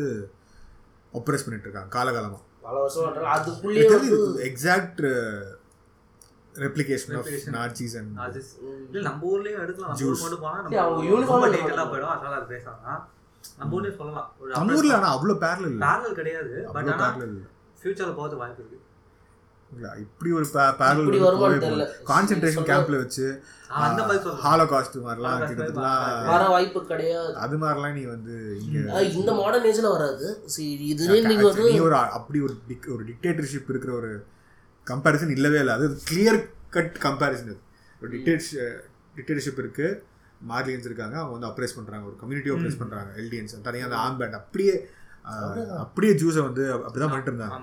ஒப்ரஸ் பண்ணிட்டு இருக்காங்க காலகாலமாக பல வருஷம் பண்றாங்க அதுக்குள்ளேயே வந்து exact replication of. Nazis and அது ம். இல்ல நம்ம ஊர்லயும் எடுக்கலாம். ஊர் மட்டும் போனா நம்ம டீட்டெயிலா நம்ம. போயிடும். அதனால அது பேசலாம் நம்ம ஊர்லயும் சொல்லலாம். நம்ம ஊரில் ஆனால் அவ்வளோ பேரல் இல்லை. பேரல் கிடையாது. பட் ஆனா ஃபியூச்சர்ல போகிறது வாய்ப்பு இருக்கு. இல்ல, இப்படி ஒரு பேரல். கான்சென்ட்ரேஷன் கேம்ப்ல வச்சு அந்த மாதிரி சொல்றேன். ஹாலோகாஸ்ட் மாதிரிலாம் Holocaust கிட்டத்தட்ட வர வாய்ப்பு கிடையாது. அது மாதிரிலாம் நீ வந்து இங்க இந்த மாடர்ன் ஏஜ்ல வராது. சரி இதுலயே நீங்க வந்து நீ ஒரு அப்படி ஒரு டிக் ஒரு டிக்டேட்டர்ஷிப் இருக்கிற ஒரு கம்பேரிசன் இல்லவே இல்லை. அது கிளியர் கட் கம்பேரிசன் அது. ஒரு டிக்டேட் டிக்டேட்டர்ஷிப் இருக்கு. மார்லியன்ஸ் இருக்காங்க அவங்க வந்து அப்ரைஸ் பண்றாங்க. ஒரு கம்யூனிட்டி அப்ரைஸ் பண்றாங்க எல்டிஎன்ஸ் தனியாக அந்த ஆம் பேண்ட் அப்படியே அப்படியே ஜூஸை வந்து அப்படிதான் பண்ணிட்டு இருந்தாங்க.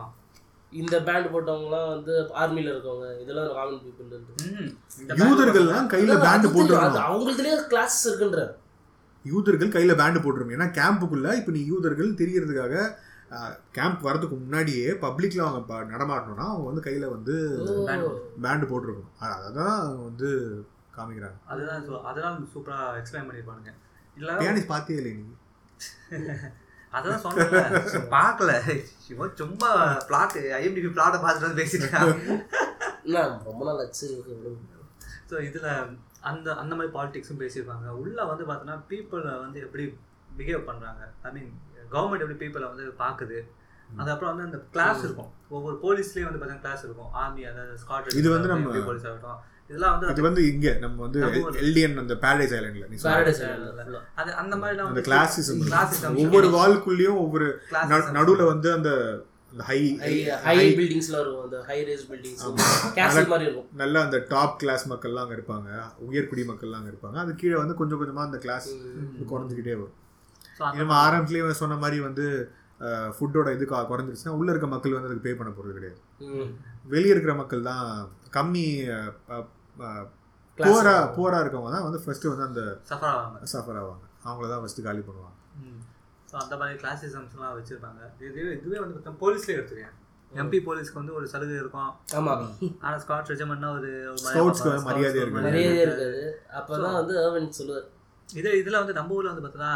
இந்த பேண்ட் போட்டவங்கலாம் வந்து ஆர்மில இருக்கவங்க இதெல்லாம் காமன் பீப்புள் யூதர்கள்லாம் கையில பேண்ட் போட்டுருவாங்க அவங்களுக்குலயே கிளாஸ் இருக்குன்ற. யூதர்கள் கையில பேண்ட் போட்டுருவாங்க ஏன்னா கேம்புக்குள்ள இப்போ நீ யூதர்கள் தெரியறதுக்காக கேம்ப் வரதுக்கு முன்னாடியே பப்ளிக்ல அவங்க நடமாடணும்னா அவங்க வந்து கையில வந்து band. பேண்ட் போட்டிருக்கணும். அதான் அவங்க வந்து காமிக்கிறாங்க. அதுதான் so- அதெல்லாம் சூப்பரா எக்ஸ்பிளைன் பண்ணிருப்பானுங்க இல்ல பியானிஸ் பார்த்தே இல்லை நீ? அதான் சொன்னேன்ல பார்க்கல. இவன் சும்மா பிளாட் ஐஎம்டிபி பிளாட்டை பார்த்துட்டு வந்து பேசிட்டு ரொம்ப நாள் ஆச்சு ஸோ இதில் அந்த அந்த மாதிரி பாலிடிக்ஸும் பேசியிருப்பாங்க. உள்ள வந்து பார்த்தோன்னா பீப்புளை வந்து எப்படி பிஹேவ் பண்ணுறாங்க ஐ மீன் கவர்மெண்ட் எப்படி பீப்புளை வந்து பார்க்குது? அதுக்கப்புறம் வந்து அந்த கிளாஸ் இருக்கும். ஒவ்வொரு போலீஸ்லேயும் வந்து பார்த்தீங்கன்னா கிளாஸ் இருக்கும். ஆர்மி அதாவது ஸ்காட் இது வந்து நம்ம- போலீஸ் ஆகட்டும். இதெல்லாம் வந்து இது வந்து இங்க நம்ம வந்து நம்ம எல்டிஎன் அந்த பேரடைஸ் ஐலாண்ட்ல நீ சொன்ன Paradise அது-. அது அந்த அந்த வந்து கிளாசிசம் classism. ஒவ்வொரு வால்குள்ளேயும் ஒவ்வொரு நடுவுல வந்து அந்த ஹை ஹை பில்டிங்ஸ்ல இருக்கும் அந்த ஹை ரேஸ் பில்டிங்ஸ் கேசல் மாதிரி இருக்கும். நல்ல அந்த டாப் கிளாஸ் மக்கள்லாம் அங்க இருப்பாங்க. உயர்குடி மக்கள்லாம் அங்க இருப்பாங்க. அது கீழே வந்து கொஞ்சம் கொஞ்சமா அந்த கிளாஸ் குறைஞ்சிக்கிட்டே வரும். நம்ம ஆரம்பத்துலேயே சொன்ன மாதிரி வந்து ஃபுட்டோட இது குறைஞ்சிருச்சுன்னா உள்ள இருக்க மக்கள் வந்து அதுக்கு பே பண்ண போறது கிடையாது. வெளியே இருக்கிற மக்கள் தான் கம்மி போரா. போரா இருக்கவங்க தான் வந்து ஃபர்ஸ்ட் வந்து அந்த சஃபர் ஆவாங்க. சஃபர் ஆவாங்க. அவங்கள தான் ஃபர்ஸ்ட் காலி பண்ணுவாங்க. ஸோ அந்த மாதிரி கிளாசிசம்ஸ்லாம் வச்சுருப்பாங்க. இது இதுவே வந்து பார்த்தா போலீஸ்லேயே எடுத்துக்கேன் எம்பி போலீஸ்க்கு வந்து ஒரு சலுகை இருக்கும். ஆமா. ஆனால் ஸ்காட் ரெஜிமெண்ட்னா ஒரு ஒரு மரியாதை. மரியாதை இருக்கு. இருக்காது. அப்பதான் வந்து ஏர்வன் சொல்லுவார். இது இதில் வந்து நம்ம ஊரில் வந்து பார்த்தோன்னா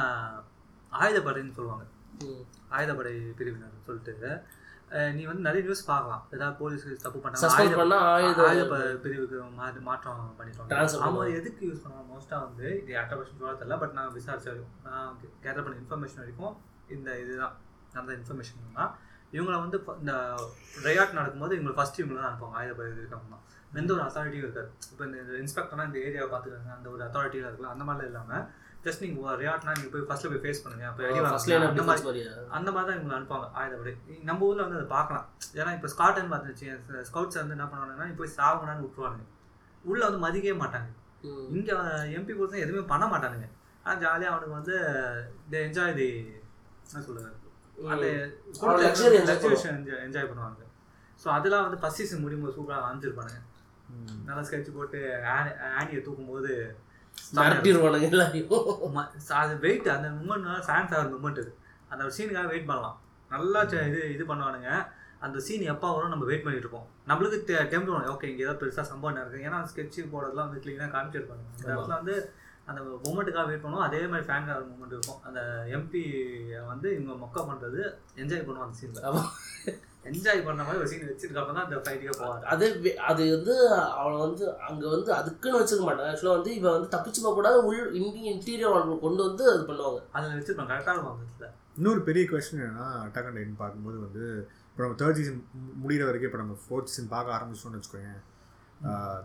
ஆயுதப்படைன்னு சொல்லுவாங்க. ஆயுதப்படை பிரிவினர் சொல்லிட்டு. நீ வந்து நிறைய நியூஸ் பார்க்கலாம். ஏதாவது போலீஸ் தப்பு பண்ணாங்க ஆயுத பண்ணா ஆயுத ஆயுத பிரிவுக்கு மாற்றம் Transfer அவங்க. எதுக்கு யூஸ் பண்ணுவாங்க மோஸ்ட்டாக வந்து இது அட்ட பர்சன்ட் சொல்ல தெரியல பட் நான் விசாரிச்ச வரைக்கும் நான் கேதர் பண்ண இன்ஃபர்மேஷன் வரைக்கும் இந்த இதுதான். அந்த இன்ஃபர்மேஷன் தான். இவங்கள வந்து இந்த ரெயாட் நடக்கும்போது இவங்களை ஃபர்ஸ்ட் இவங்களை தான் அனுப்புவாங்க. ஆயுத பயிர் இருக்காங்க எந்த ஒரு அத்தாரிட்டியும் இருக்காது. இப்போ இந்த இன்ஸ்பெக்டர்னா இந்த ஏரியாவை பார்த்துக்காங்க அந்த ஒரு அத்தாரிட்டியில் இருக்கலாம். அந்த மாதிரிலாம் இல்லாமல் ஜஸ்ட் நீங்கள் ரெயாட்னா நீங்கள் போய் ஃபர்ஸ்ட்ல போய் ஃபேஸ் பண்ணுங்க. அப்போ அடி. அந்த மாதிரி அந்த மாதிரி தான் இவங்களை அனுப்புவாங்க. ஆயுதப்படை நம்ம ஊரில் வந்து அதை பார்க்கலாம். ஏன்னா இப்போ ஸ்காட்டன் பார்த்துச்சு ஸ்கவுட்ஸ் வந்து என்ன பண்ணுவாங்கன்னா போய் சாவுங்கடான்னு விட்டுருவானுங்க. உள்ள வந்து மதிக்கவே மாட்டாங்க. இங்கே எம்பி பொறுத்த எதுவுமே பண்ண மாட்டானுங்க. ஆனால் ஜாலியாக அவனுக்கு வந்து இந்த என்ஜாய் தி என்ன சொல்றது? அந்த என்ஜாய் பண்ணுவாங்க ஸோ அதெல்லாம் வந்து ஃபஸ்ட் சீசன் முடியும் போது சூப்பராக அமைஞ்சிருப்பானுங்க நல்லா ஸ்கெட்ச் போட்டு ஆனி- ஆனியை தூக்கும்போது மிரட்டிடுவானுங்க எல்லாரையும். அது வெயிட் அந்த மூமெண்ட் ஃபேன்ஸ் ஆகிற மூமெண்ட் இது அந்த சீனுக்காக வெயிட் பண்ணலாம். நல்லா இது இது பண்ணுவானுங்க. அந்த சீன் எப்போ வரும் நம்ம வெயிட் பண்ணிட்டு இருப்போம். நம்மளுக்கு டெம்ட் வரும் ஓகே இங்கே ஏதாவது பெருசாக சம்பவம் நடக்குது. ஏன்னா ஸ்கெட்ச் போடுறதுலாம் வந்து க்ளீனாக காமிச்சிருப்பாங்க. இந்த. இடத்துல வந்து அந்த மூமெண்ட்டுக்காக வெயிட் பண்ணுவோம். அதே மாதிரி ஃபேன் ஆகிற மூமெண்ட் இருக்கும். அந்த எம்பி வந்து இவங்க மொக்கா பண்ணுறது என்ஜாய் பண்ணுவோம் அந்த சீனில். என்ஜாய் பண்ண மாதிரி ஒரு சீன் வச்சிருக்கப்ப தான் அந்த ஃபைட்டுக்கே போவார் அது அது வந்து அவளை வந்து அங்க வந்து அதுக்குன்னு வச்சிருக்க மாட்டாங்க. ஆக்சுவலா வந்து இவன் வந்து தப்பிச்சு போக கூடாது உள் இந்திய இன்டீரியர் அவங்களை கொண்டு வந்து அது பண்ணுவாங்க. அதில் வச்சிருப்பாங்க கரெக்டாக இருக்கும் அந்த இடத்துல இன்னொரு பெரிய கொஸ்டின் என்னன்னா அட்டாக் அண்ட் பார்க்கும்போது வந்து இப்போ நம்ம தேர்ட் சீசன் முடிகிற வரைக்கும் இப்போ நம்ம ஃபோர்த் சீசன் பார்க்க ஆரம்பிச்சோம்னு வச்சுக்கோங்க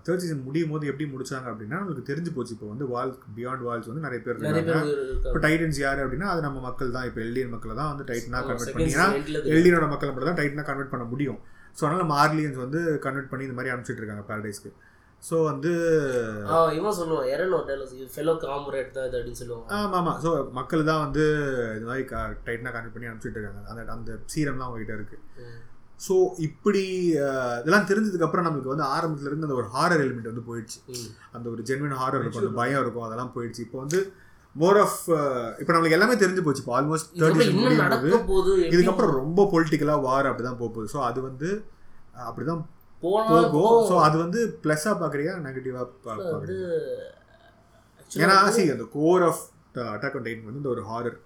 தேர்ட் சீசன் முடியும் போது எப்படி முடிச்சாங்க அப்படின்னா நம்மளுக்கு தெரிஞ்சு போச்சு. இப்போ வந்து வால் பியாண்ட் வால்ஸ் வந்து நிறைய பேர் இருக்காங்க. இப்போ டைட்டன்ஸ் யார் அப்படின்னா அது நம்ம மக்கள் தான். இப்போ எல்டிஎன் மக்களை தான் வந்து டைட்டனாக கன்வெர்ட் பண்ணிங்கன்னா. எல்டியனோட மக்களை. மட்டும் தான் டைட்டனாக கன்வெர்ட் பண்ண முடியும். ஸோ அதனால் நம்ம ஆர்லியன்ஸ் வந்து கன்வெர்ட் பண்ணி இந்த மாதிரி அனுப்பிச்சிட்டு இருக்காங்க பேரடைஸ்க்கு ஸோ வந்து இவன் சொல்லுவான் எரன் ஃபெலோ காம்ரேட் தான் இது அப்படின்னு சொல்லுவாங்க. ஆமாம் ஆமாம் ஸோ மக்கள் தான் வந்து இது மாதிரி டைட்டனாக கன்வெர்ட் பண்ணி அனுப்பிச்சிட்டு இருக்காங்க. அந்த அந்த சீரம்லாம் அவங்ககிட்ட இருக்குது. ஸோ இப்படி இதெல்லாம் தெரிஞ்சதுக்கு அப்புறம் நம்மளுக்கு வந்து ஆரம்பத்துல இருந்து அந்த ஒரு ஹாரர் எலிமெண்ட் வந்து போயிடுச்சு. அந்த ஒரு ஜென்வின் ஹாரர் இருக்கும் அந்த பயம் இருக்கும் அதெல்லாம் போயிடுச்சு. இப்போ வந்து மோர் ஆஃப் இப்போ நம்மளுக்கு எல்லாமே தெரிஞ்சு போச்சு. இப்போ ஆல்மோஸ்ட் தேர்ட்டி எப்படி இதுக்கப்புறம் ரொம்ப பொலிட்டிக்கலாக வார் அப்படிதான் போக போகுது. ஸோ அது வந்து அஹ், அப்படிதான் போனா போகும். ஸோ அது வந்து ப்ளஸ்ஸாக பார்க்குறியா நெகட்டிவாக பார்க்குறியா ஏன்னா சி அந்த கோர் ஆஃப் அட்டாக் டைன் வந்து இந்த ஒரு ஹாரர்.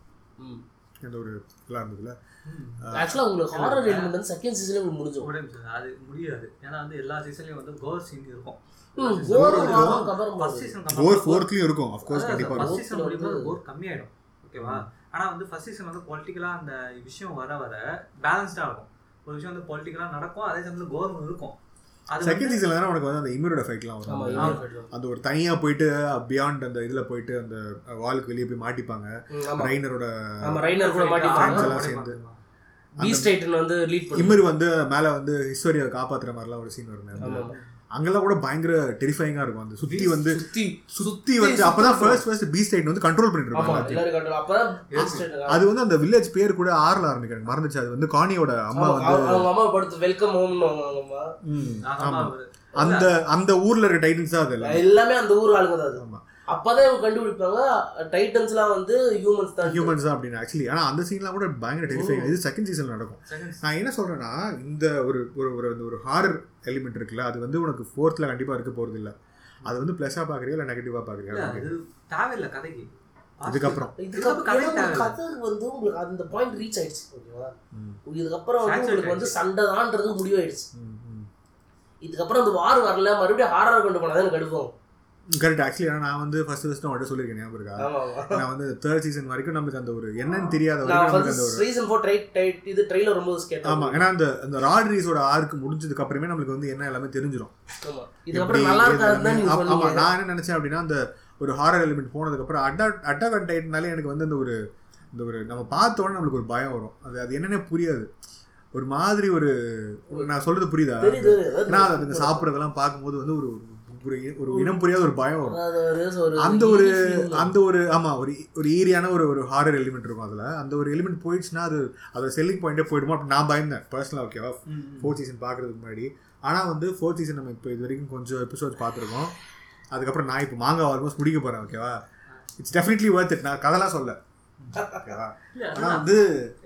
அந்த ஒரு இதெல்லாம் இருந்ததுல ஆக்சுவலா உங்களுக்கு ஹாரர் எலிமெண்ட் வந்து செகண்ட் சீசன்ல உங்களுக்கு ஒரே நிமிஷம் அது முடியாது. ஏன்னா வந்து எல்லா சீசன்லயும் வந்து கோர் சீன் இருக்கும். கோர் ஃபோர்த்லேயும் இருக்கும் அதான் கண்டிப்பாக first இருக்கும். season முடியும்போது கோர் கம்மியாயிடும். ஓகேவா ஆனா வந்து ஃபர்ஸ்ட் சீசன் வந்து பொலிட்டிக்கலா அந்த விஷயம் வர வர பேலன்ஸ்டா இருக்கும். ஒரு விஷயம் வந்து பொலிட்டிக்கலா நடக்கும் அதே சமயத்துல கோரும் இருக்கும். செகண்ட் சீசன்ல தானே உனக்கு வந்து அந்த இமிரோட ஃபைட்லாம் ஆமா வரும். அந்த ஒரு தனியா போயிட்டு பியாண்ட் அந்த இதுல போயிட்டு அந்த வாலுக்கு வெளியே போய் மாட்டிப்பாங்க. ரைனரோட ரைனர் கூட friends மாட்டிப்பாங்க. எல்லாம் சேர்ந்து. பீஸ் டைட்டன் வந்து லீட் வந்து மேல வந்து ஹிஸ்டோரியை காப்பாத்துற மாதிரிலாம் ஒரு சீன் வருமே. அங்கெல்லாம் கூட பயங்கர டெரிஃபைங்கா இருக்கும். அந்த சுத்தி வந்து சுத்தி சுத்தி வந்து அப்பதான் ஃபர்ஸ்ட் ஃபர்ஸ்ட் பீ ஸ்டைட் வந்து கண்ட்ரோல் பண்ணிட்டு இருப்பாங்க அது வந்து அந்த வில்லேஜ் பேர் கூட ஆறுல ஆரம்பிக்க எனக்கு மறந்துச்சு. அது வந்து காணியோட அம்மா வந்து அவங்க அம்மா படுத்து வெல்கம் ஹோம்னு அந்த அந்த ஊர்ல இருக்க டைட்டன்ஸ் தான் அது எல்லாம். எல்லாமே அந்த ஊர் ஆளுங்க தான் அப்பதான் இவங்க கண்டுபிடிப்பாங்க டைட்டன்ஸ்லாம் வந்து ஹியூமன்ஸ் தான். ஹியூமன்ஸ் தான் அப்படின்னு ஆக்சுவலி ஆனா அந்த சீன்லாம் கூட பயங்கர டெரிஃபைங் இது செகண்ட் சீசன்ல நடக்கும். நான் என்ன சொல்றேன்னா இந்த ஒரு ஒரு ஒரு ஒரு ஹாரர் எலிமெண்ட் இருக்குல்ல அது வந்து உனக்கு ஃபோர்த்ல கண்டிப்பா இருக்க போறது இல்ல. அது வந்து பிளஸ்ஸா பாக்குறியா இல்ல நெகட்டிவா இல்ல, பாக்குறியா? அது தேவையில்லை கதைக்கு. இதுக்கப்புறம் இதுக்கப்புறம் கதை வந்து உங்களுக்கு அந்த பாயிண்ட் ரீச் ஆயிடுச்சு ஓகேவா? ம், இதுக்கப்புறம் வந்து உங்களுக்கு வந்து சண்டை தான்ன்றது முடிவாயிடுச்சு. ம், ம். இதுக்கப்புறம் அந்த வார் வரல மறுபடியும் ஹாரர் கொண்டு போனா தான் எனக்கு அடுப்போம் கரெக்ட் ஆக்சுவலி நான் வந்து ஃபர்ஸ்ட் ஃபர்ஸ்ட் அவன்கிட்ட சொல்லியிருக்கேன் ஞாபகம் இருக்கா? நான் வந்து தேர்ட் சீசன் வரைக்கும் நமக்கு அந்த ஒரு என்னன்னு தெரியாத நான் வரைக்கும் நமக்கு அந்த ஒரு ரீசன் ஃபோர் ட்ரை டைட் இது ட்ரெய்லர் ரொம்ப கேட்டேன். ஆமா ஏன்னா அந்த அந்த ராட்ரீஸோட ஆர்க்கு முடிஞ்சதுக்கு அப்புறமே நம்மளுக்கு வந்து என்ன எல்லாமே தெரிஞ்சிடும் ஆமா. நல்லா இருக்காதுன்னு தான் நீங்க ஆமா நான் என்ன நினைச்சேன் அப்படின்னா அந்த ஒரு ஹாரர் எலிமெண்ட் போனதுக்கு அப்புறம் அட்டா அட்டா கண்டாயிட்னாலே எனக்கு வந்து அந்த ஒரு இந்த ஒரு நம்ம பார்த்த உடனே நம்மளுக்கு ஒரு பயம் வரும். அது அது என்னன்னே புரியாது. ஒரு மாதிரி ஒரு நான் சொல்றது புரியுதா? அது அதுங்க சாப்பிட்றதெல்லாம் பார்க்கும்போது வந்து ஒரு ஒரு ஒரு இனம் புரியாத ஒரு பயம் வரும். அந்த ஒரு. அந்த ஒரு ஆமா ஒரு ஒரு ஈரியான ஒரு ஒரு ஹாரர் எலிமெண்ட் இருக்கும் அதுல. அந்த ஒரு எலிமெண்ட் போயிடுச்சுன்னா அது அதோட செல்லிங் பாயிண்டே போயிடுமோ அப்படி நான் பயந்தேன் பர்சனலாக ஓகேவா. ஃபோர்த் சீசன் பார்க்கறதுக்கு முன்னாடி. ஆனால் வந்து ஃபோர்த் சீசன் நம்ம இப்போ இது வரைக்கும் கொஞ்சம் எபிசோட்ஸ் பார்த்துருக்கோம். அதுக்கப்புறம் நான் இப்போ மாங்கா ஆல்மோஸ்ட் முடிக்க போகிறேன் ஓகேவா இட்ஸ் டெஃபினெட்லி ஒர்த் இட் நான் கதைலாம் சொல்ல. வந்து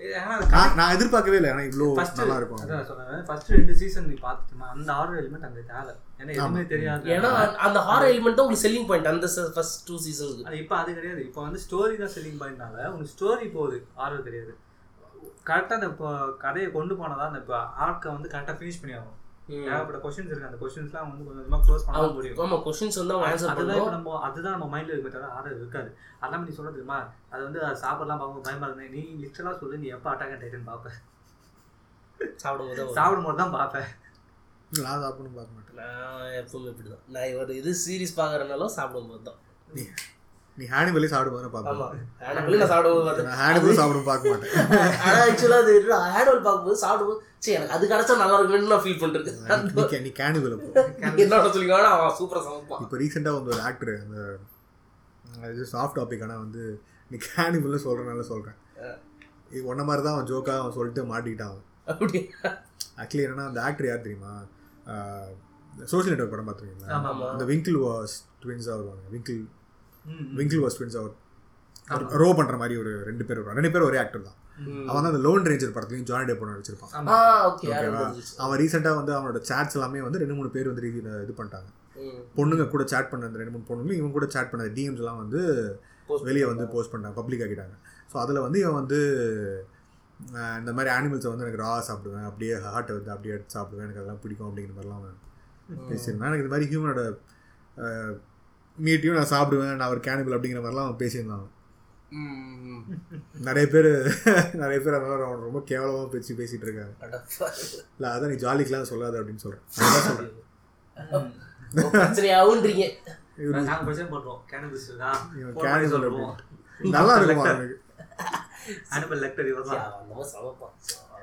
நான் எதிர்பார்க்கவே இல்லை. ஆனால் இவ்வளோ நல்லா இருக்கும். அதான் சொன்னேன். first ரெண்டு season நீ பார்த்துட்டோமா, அந்த horror element அங்க தேவை. ஏன்னா எதுவுமே தெரியாது. ஏன்னா அந்த- ஹாரர் எலிமெண்ட் தான் உங்களுக்கு செல்லிங் பாயிண்ட் அந்த ஃபர்ஸ்ட் டூ சீசன்ஸ்க்கு அது இப்ப அது கிடையாது. இப்ப வந்து ஸ்டோரி தான் செல்லிங் பாயிண்ட்னால உனக்கு ஸ்டோரி போகுது. ஆர்வம் கிடையாது கரெக்டாக அந்த இப்போ கதையை கொண்டு போனதான் அந்த இப்போ ஆர்க்கை வந்து கரெக்டாக ஃபினிஷ் பண்ணி ஆகும் ஏகப்பட்ட கொஸ்டின்ஸ் இருக்கு. அந்த கொஸ்டின்ஸ்லாம் வந்து கொஞ்சம் கொஞ்சமாக க்ளோஸ் பண்ண முடியும் ஆமா கொஸ்டின்ஸ் வந்து ஆன்சர் அதுதான் நம்ம அதுதான் நம்ம மைண்ட்ல இருக்க தவிர ஆர்டர் இருக்காது. அதெல்லாம் நீ தெரியுமா? அது வந்து அது சாப்பிடலாம் பார்க்கும் பயமா இருந்தேன் நீ லிட்டரலா சொல்லு நீ எப்போ அட்டாக் டைட்டன் பார்ப்ப? சாப்பிடும்போது தான் வரும். சாப்பிடும் போது தான் பார்ப்பேன் நான் சாப்பிடணும் பார்க்க மாட்டேன். நான் எப்பவுமே இப்படிதான். நான் ஒரு இது சீரிஸ் பாக்குறதுனாலும் சாப்பிடும்போது தான். நீ ஹேனிபலி ஆமா. பார்ப்பேன் ஆனவெளி நான் நான் பார்த்தேன் ஹேனிபல் சாப்பிடும் பார்க்க மாட்டேன். ஆனா ஆக்சுவலா அது ஆனுவல் பார்க்கும்போது சாப்பிடும்போது சரி எனக்கு அது கிடைச்சா நல்லா இருக்குன்னு நான் ஃபீல் பண்ணிருக்கேன் நீ கேனிபல் என்னோட சொல்லிங்க அவன் சூப்பரா சமைப்பான். இப்போ ரீசெண்டாக வந்து ஒரு ஆக்டர் அந்த இது சாஃப்ட் டாபிக் ஆனால் வந்து நீ கேனிபல்னு சொல்கிறனால சொல்கிறேன் ஒன்ன மாதிரி தான் அவன் ஜோக்காக அவன் சொல்லிட்டு மாட்டிக்கிட்டான் அவன். ஆக்சுவலி என்னன்னா அந்த ஆக்டர் யார் தெரியுமா? சோஷியல் நெட்ஒர்க் படம் பார்த்துருக்கீங்களா? அந்த விங்கிள் வாஸ் ட்வின்ஸாக வருவாங்க. விங்கிள் விங்கிள் வாஸ் ட்வின்ஸ் அவர். ரோ பண்ணுற மாதிரி ஒரு ரெண்டு பேர் வருவாங்க. ரெண்டு பேர் ஒரே ஆக்டர் தான். அவன் வந்து அந்த லோன் ரேஞ்சர் படத்துலையும் ஜானி டே பண்ண வச்சிருப்பான் ஓகேவா. அவன் ரீசெண்டாக வந்து அவனோட சேட்ஸ் எல்லாமே வந்து ரெண்டு மூணு பேர் வந்து இது பண்ணிட்டாங்க. பொண்ணுங்க கூட சேட் பண்ண அந்த ரெண்டு மூணு பொண்ணுங்க இவங்க கூட சேட் பண்ண டிஎம்ஸ் எல்லாம் வந்து வெளியே வந்து போஸ்ட் பண்ணாங்க பப்ளிக் ஆக்கிட்டாங்க. ஸோ அதில் வந்து இவன் வந்து இந்த மாதிரி அனிமல்ஸை வந்து எனக்கு ரா சாப்பிடுவேன். அப்படியே ஹார்ட்டை வந்து அப்படியே எடுத்து சாப்பிடுவேன். எனக்கு அதெல்லாம் பிடிக்கும் அப்படிங்கிற மாதிரிலாம் பேசியிருந்தான். எனக்கு இந்த மாதிரி ஹியூமனோட மீட்டையும் நான் சாப்பிடுவேன் நான் ஒரு கேனிபல் அப்படிங்கிற மாதிரிலாம் அவன் பேசியிருந்தான். நிறைய பேர் நிறைய பேர் அதனால அவன் ரொம்ப கேவலமாக பேசி பேசிகிட்டு இருக்காங்க. இல்லை அதான் நீ ஜாலிக்கெலாம் சொல்லாத அப்படின்னு சொல்கிறேன் அதான் சொல்கிறேன் நல்லா இருக்குமா அவனுக்கு?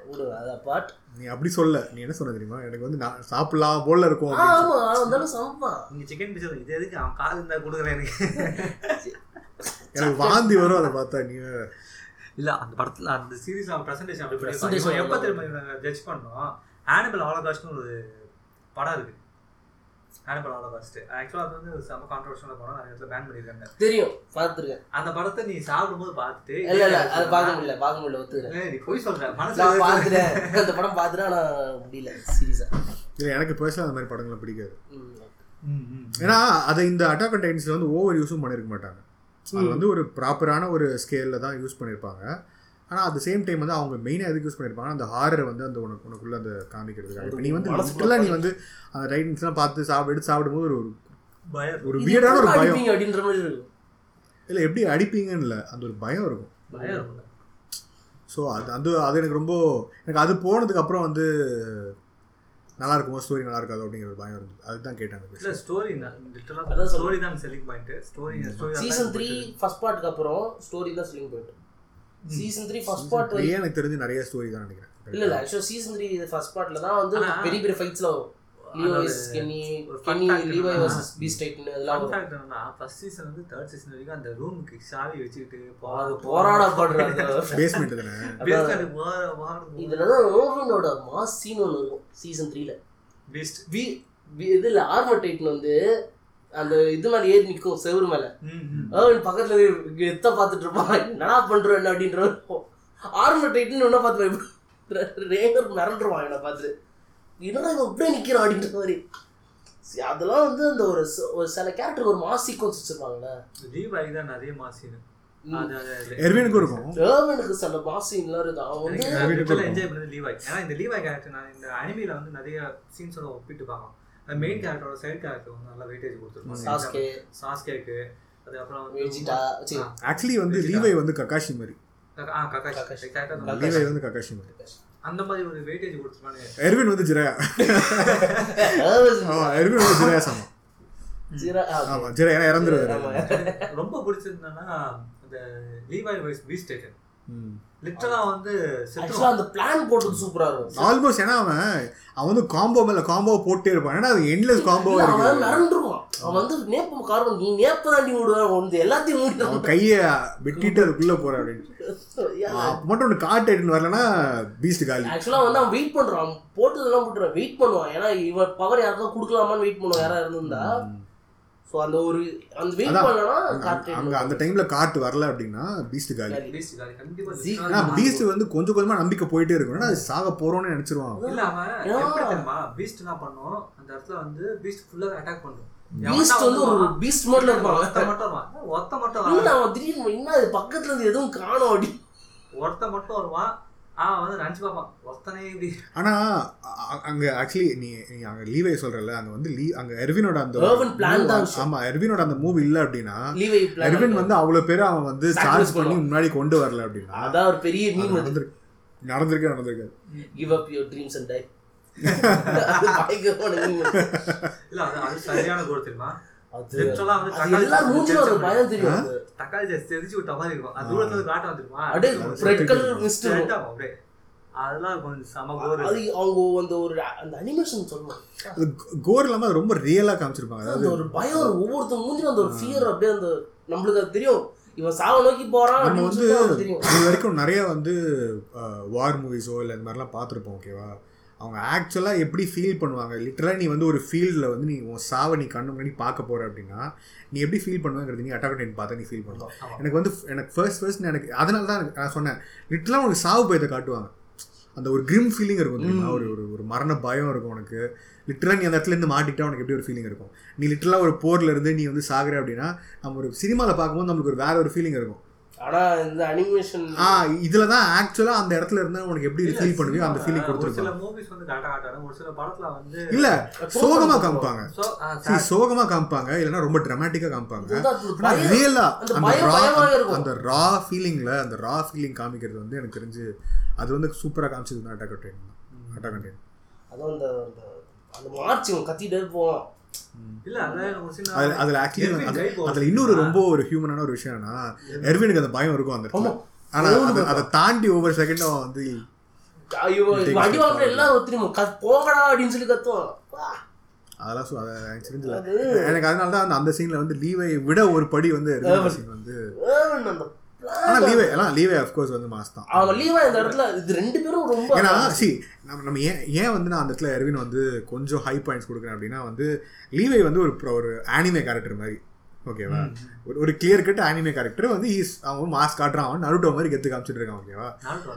அனிமல் லெக்டர் இவர் சரி, தான் அவன் அந்த மாதிரி சமைப்பான் விடு அதை பாட். நீ அப்படி சொல்ல. நீ என்ன சொன்ன தெரியுமா? எனக்கு வந்து நான் சாப்பிடலாம் போல இருக்கும் ஆமா அவன் தானே சமைப்பான். நீங்க சிக்கன் பீஸ் இது எதுக்கு? அவன் கால் இருந்தா கொடுக்குறேன் எனக்கு. எனக்கு வாந்தி வரும் அதை பார்த்தா நீ. இல்ல அந்த படத்துல அந்த சீரிஸ் அவன் பிரசன்டேஷன் அப்படி எப்ப திரும்ப ஜட்ஜ் பண்ணோம்? ஆனிமல் ஹாலோகாஸ்ட்னு ஒரு படம் இருக்கு. ஆனிமல் ஹாலோகாஸ்ட் ஆக்சுவலா அது வந்து ஒரு செம கான்ட்ரவர்ஷனான படம். நிறைய இடத்துல பேன் பண்ணிருக்காங்க தெரியும் பார்த்துருக்கேன். அந்த படத்தை நீ சாப்பிடும்போது பார்த்துட்டு இல்ல இல்ல அது பார்க்க முடியல பார்க்க முடியல ஒத்துக்கிறேன் ஏய், நீ போய் சொல்ற. நான் மனசுல பார்த்துட்டேன். அந்த படம் பார்த்துட்டேன் ஆனா முடியல சீரியஸா இல்லை எனக்கு பர்சனலாக அந்த மாதிரி படங்களை பிடிக்காது. ம், ம். ஏன்னா அதை இந்த அட்டாக் அண்ட் டைன்ஸில் வந்து ஓவர் யூஸும் பண்ணியிருக்க மாட்டாங்க. அது வந்து ஒரு ப்ராப்பரான ஒரு ஸ்கேலில் தான் யூஸ் பண்ணியிருப்பாங்க. ஆனால் அட் சேம் டைம் வந்து அவங்க மெயினாக எதுக்கு யூஸ் பண்ணியிருப்பாங்க அந்த ஹாரரை வந்து அந்த உனக்கு உனக்குள்ள அந்த காமிக்கிறதுக்காக. இப்போ நீ வந்து லிட்டலாக நீ வந்து அந்த டைட்டன்ஸ்லாம் பார்த்து சாப்பிட்டு எடுத்து சாப்பிடும்போது ஒரு பயம். ஒரு வியடான ஒரு பயம். அப்படின்ற மாதிரி இருக்கும். இல்லை எப்படி அடிப்பீங்கன்னு இல்லை அந்த ஒரு பயம் இருக்கும். பயம். ஸோ அது அது அது எனக்கு ரொம்ப எனக்கு அது போனதுக்கு அப்புறம் வந்து நல்லா இருக்குமோ ஸ்டோரி நல்லா இருக்காது அப்படிங்கிற ஒரு பயம் இருந்தது. அதுதான் அந்த இல்ல. ஸ்டோரி சொல்றேன். ஸ்டோரி தான் selling point story story season three first பார்ட்டுக்கு அப்புறம் ஸ்டோரி தான் ஸ்லிங் போயிட்டு சீசன் த்ரீ ஃபர்ஸ்ட் பார்ட் எனக்கு தெரிஞ்சு நிறைய ஸ்டோரி தான் நினைக்கிறேன். இல்ல இல்ல ஆக்சுவலா சீசன் த்ரீ ஃபர்ஸ்ட் பார்ட்ல தான் வந்து பெரிய பெரிய ஃபைட்ஸ்ல வரும். லியோ வர்சஸ் கென்னி கென்னி என்னன்னா- வர்சஸ் பீஸ் டைட்டன் என்னன்னா ஃபர்ஸ்ட் சீசன் வந்து தேர்ட் சீசன் வரைக்கும் அந்த ரூமுக்கு சாவி வச்சுக்கிட்டு போராட தானே? போற போற இதுல தான் ஓவனோட மாஸ் சீன் ஒன்று இருக்கும் சீசன் த்ரீல பெஸ்ட் வி வி- இதுல ஆர்மர் டைட்டன் வந்து அந்த இது மேல ஏறி நிற்கும் செவுரு மேல. அவன் பக்கத்துல எத்த பார்த்துட்டு இருப்பான் என்னடா பண்ற என்ன அப்படின்ற ஆர்மர் டைட்டன் என்ன பார்த்து ரேங்கர் மிரண்டுருவான் என்னை பார்த்து என்னடா இவன் இப்படியே நிக்கிறான் அப்படின்ற மாதிரி. சரி, அதெல்லாம் வந்து அந்த ஒரு ச- ஒரு சில கேரக்டர் ஒரு மாஸ் சீக்வன்ஸ் வச்சிருப்பாங்கல்ல. லீவாய் தான் நிறைய அது எர்வினுக்கும் இருக்கும். டேர்மனுக்கு சில மாஸ் சீன்லாம் இருக்கு. அவன் வந்து என்ஜாய் பண்ணது லீவாய். ஏன்னா இந்த லீவாய் கேரக்டர் நான் இந்த அனிமில வந்து நிறைய சீன்ஸோட ஒப்பிட்டு பார்க்கலாம். மெயின் கேரக்டரோட சைடு கேரக்டர் வந்து நல்லா வெயிட்டேஜ் கொடுத்துருப்பாங்க. சாஸ்கே சாஸ்கேக்கு அதுக்கப்புறம் வந்து வெஜிடா ஆக்சுவலி வந்து லீவை வந்து ககாஷி மாதிரி. கக்கா- ஆ கக்காஷி கக்காஷி. கக்காஷி. லீவை வந்து ககாஷி மாதிரி. அந்த மாதிரி ஒரு வெயிட்டேஜ் கொடுத்துருப்பாங்க எர்வின் வந்து ஜிராயா ஆமா எர்வின் வந்து ஜிராயா சாமா ஜீரா ஆ, ஆமா. ஜிராயா ஏன்னா இறந்துருவாரு. ரொம்ப பிடிச்சிருந்தேன்னா அந்த லீவாய் வைஸ் பீஸ் டேக்கன் ம். லிட்டரலா வந்து ஆக்சுவலா அந்த பிளான் போட்டது சூப்பரா இருக்கும். ஆல்மோஸ்ட் ஏன்னா அவன் அவன் வந்து காம்போ மேல காம்போ போட்டே இருப்பான். ஏன்னா அது எண்ட்லெஸ் காம்போ இல்ல, அவன் வந்து நேப்பு கார்பன் நீ நேப்பு தாண்டி விடுவேன் வந்து எல்லாத்தையும் அவன் கைய வெட்டிட்டு அதுக்குள்ள போற அப்படின்னு. அப்ப மட்டும் ஒன்று காட்டு வரலன்னா பீஸ்ட் காலி. ஆக்சுவலா வந்து அவன் வெயிட் பண்றான். போட்டதெல்லாம் போட்டுறான் வெயிட் பண்ணுவான். ஏன்னா இவன் பவர் யாருக்கா கொடுக்கலாமான்னு வெயிட் பண்ணுவான். யாரா இருந்திருந்தா. சோ அந்த ஒரு அந்த வெயிட் அதான். பண்ணலனா அங்க- காட்டு அங்க அந்த டைம்ல காட்டு வரல அப்படின்னா பீஸ்ட் காலி. பீஸ்ட் காலி. கண்டிப்பா பீஸ்ட் வந்து கொஞ்சம் கொஞ்சமா நம்பிக்கை போயிட்டே இருக்கும். ஏன்னா அது சாக போறோம்னு நினைச்சிருவான். இல்ல அவன் ஏன்? எப்படி தெரியுமா? பீஸ்ட் என்ன பண்ணும்? அந்த இடத்துல வந்து பீஸ்ட் ஃபுல்லா அட்டாக் பண்ணும். பீஸ்ட் வந்து ஒரு பீஸ்ட் மோட்ல இருப்பான். ஒருத்த மட்டும் ஒருத்த மட்டும் அவன் திடீர்னு என்ன பக்கத்துல இருந்து எதுவும் காணோம் அப்படி. ஒருத்த மட்டும் வருவான். அவன் வந்து நினைச்சு பார்ப்பான் ஒருத்தனே இப்படி. ஆனா அ- அங்க ஆக்சுவலி நீ நீ அங்க லீவை சொல்றல அங்க வந்து லீ அங்க எர்வினோட அந்த Irvin plan தான் விஷயம். ஆமா எர்வினோட அந்த மூவ் இல்ல அப்படின்னா லீவை எர்வின் வந்து அவ்வளவு பேரை அவன் வந்து சார்ஜ் பண்ணி. முன்னாடி கொண்டு வரல அப்படின்னா அதான் ஒரு பெரிய மீம் நடந்திருக்கு நடந்திருக்கே நடந்திருக்காது. Give up your dreams and die பயங்கரமான meme. இல்ல அது அது சரியான கோல் தெரியுமா? தக்காளி தெரிச்சு விட்ட மாதிரி இருக்கும். அது தூரத்துல இருந்து காட்ட வந்துருமா அப்படியே அது ரெட் செத்துட்டு கலர். மிஸ்ட் அப்படியே. அதெல்லாம் கொஞ்சம் செம கோர் அது அவங்க அந்த ஒரு அந்த அனிமேஷன் அது கோர் இல்லாம அது ரொம்ப ரியலா காமிச்சிருப்பாங்க. அந்த அதாவது ஒரு பயம் ஒரு ஒவ்வொருத்தங்க மூஞ்சில அந்த ஒரு ஃபியர் அப்படியே அந்த நம்மளுக்கு அது தெரியும். இவன் சாவ நோக்கி போறான் நம்ம வந்து இது வரைக்கும் நிறைய வந்து வார் மூவிஸோ இல்லை இந்த மாதிரிலாம் பார்த்துருப்போம் ஓகேவா அவங்க ஆக்சுவலாக எப்படி ஃபீல் பண்ணுவாங்க? லிட்டரலாக நீ வந்து ஒரு ஃபீல்டில் வந்து நீ உன் சாவை நீ கண்ணு முன்னாடி பார்க்க போற அப்படின்னா நீ எப்படி ஃபீல் பண்ணுவேங்கிறது நீ அட்டாக் டைன் பார்த்தா நீ ஃபீல் பண்ணுவோம். எனக்கு வந்து எனக்கு ஃபர்ஸ்ட் ஃபர்ஸ்ட் எனக்கு அதனால தான் எனக்கு நான் சொன்னேன் லிட்டரலாக உனக்கு சாவு பயத்தை காட்டுவாங்க. அந்த ஒரு கிரிம் ஃபீலிங் இருக்கும் தெரியுமா? ஒரு ஒரு ஒரு மரண பயம் இருக்கும் உனக்கு. லிட்டரலாக நீ அந்த இடத்துல இருந்து மாட்டிக்கிட்டா உனக்கு எப்படி ஒரு ஃபீலிங் இருக்கும்? நீ லிட்டரலாக ஒரு போர்ல இருந்து நீ வந்து சாகுற அப்படின்னா நம்ம ஒரு சினிமாவில் பார்க்கும்போது நம்மளுக்கு ஒரு வேற ஒரு ஃபீலிங் இருக்கும். ஆனா இந்த அனிமேஷன் ஆ இதுல தான் ஆக்சுவலா அந்த இடத்துல இருந்தா உனக்கு எப்படி ஃபீல் பண்ணுவியோ அந்த ஃபீலிங் கொடுத்துருப்பாங்க மூவிஸ் வந்து கரெக்டா காட்டாங்க ஒரு சில படத்துல வந்து இல்ல சோகமா காமிப்பாங்க. So, ஆ, See, சோகமா காமிப்பாங்க இல்லைன்னா ரொம்ப டிராமாட்டிக்கா காமிப்பாங்க. ஆனா பயம் ரியலா அந்த ரா. அந்த ரா ஃபீலிங்ல அந்த ரா ஃபீலிங் காமிக்கிறது வந்து எனக்கு தெரிஞ்சு அது வந்து சூப்பரா காமிச்சது தான். அட்டாக் அட்டாக் டைம் அதுவும் அந்த அந்த மார்ச் கத்திட்டே போவான் இல்ல அதுல ஆக்சுவலி. அதுல இன்னொரு ரொம்ப ஒரு ஹியூமனான ஒரு விஷயம் என்னன்னா எர்வினுக்கு அந்த பயம் இருக்கும் அந்த. ஆனா அதை தாண்டி ஒவ்வொரு செகண்டும் வந்து அடி வாங்குற. எல்லாரும் போகடா அப்படின்னு சொல்லி. அதெல்லாம் சொ- எனக்கு அதனால தான் அந்த சீன்ல வந்து லீவை விட ஒரு படி வந்து வந்து ஆனா லீவே எல்லாம் லீவே அஃப்கோர்ஸ் வந்து மாஸ் தான். அவன் லீவா இந்த இடத்துல இது ரெண்டு பேரும் ரொம்ப ஏன்னா சி நம்ம நம்ம ஏன் ஏன் வந்து நான் அந்த இடத்துல எர்வின் வந்து கொஞ்சம் ஹை பாயிண்ட்ஸ் கொடுக்குறேன் அப்படின்னா வந்து லீவை வந்து ஒரு ஒரு ஆனிமே கேரக்டர் மாதிரி. ஓகேவா ஒரு ஒரு கிளியர் கட் ஆனிமே கேரக்டர் வந்து ஈஸ் அவன் மாஸ் காட்டுறான் அவன் நருட்டோ மாதிரி கெத்து காமிச்சிட்டு இருக்கான் ஓகேவா.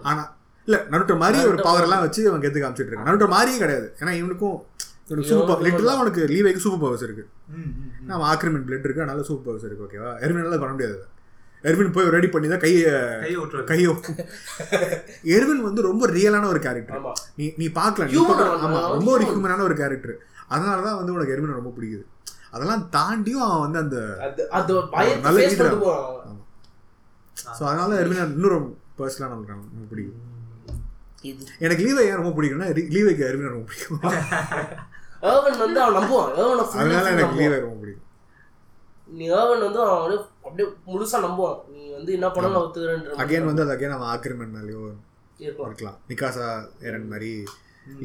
ஆனா இல்ல நருட்டோ மாதிரி ஒரு பவர் எல்லாம் வச்சு அவன் கெத்து காமிச்சிட்டு இருக்கான். நருட்டோ மாதிரியே கிடையாது. ஏன்னா இவனுக்கும் இவனுக்கு சூப்பர் லிட்டரலாக அவனுக்கு லீவைக்கு சூப்பர் பவர்ஸ் இருக்கு. நம்ம ஆக்ரிமெண்ட் பிளட் இருக்கு அதனால சூப்பர் பவர்ஸ் இருக்கு ஓகேவா எர்வினால பண்ண முடியாது. எர்வின் போய் ரெடி பண்ணி தான் கையை கையை எர்வின் வந்து ரொம்ப ரியலான ஒரு கேரக்டர் நீ நீ பார்க்கலாம். ஆமா ரொம்ப ஒரு. ஹியூமனான ஒரு கேரக்டர் அதனால தான் வந்து உனக்கு எர்வின் ரொம்ப பிடிக்குது. அதெல்லாம் தாண்டியும் அவன் வந்து அந்த நல்ல. ஸோ அதனால எர்வின் இன்னும் ரொம்ப பர்சனலாக நமக்கு ரொம்ப பிடிக்கும். எனக்கு லீவை ஏன் ரொம்ப பிடிக்கும்னா லீவைக்கு அருவினா ரொம்ப பிடிக்கும். ஏர்வன் வந்து அவன் நம்புவான். ஏர்வனை full அதனால எனக்கு. லீவை ரொம்ப பிடிக்கும். நீ ஏர்வன் வந்து அவன் அப்படியே அப்படியே முழுசா நம்புவான். நீ வந்து என்ன பண்ணாலும் ஒத்துக்கிறேன்ற அகைன் வந்து அது அகைன் அவன் ஆக்கிரமன் மேலேயோ இருக்கலாம் இருக்கலாம். நிகாசா ஏரன் மாதிரி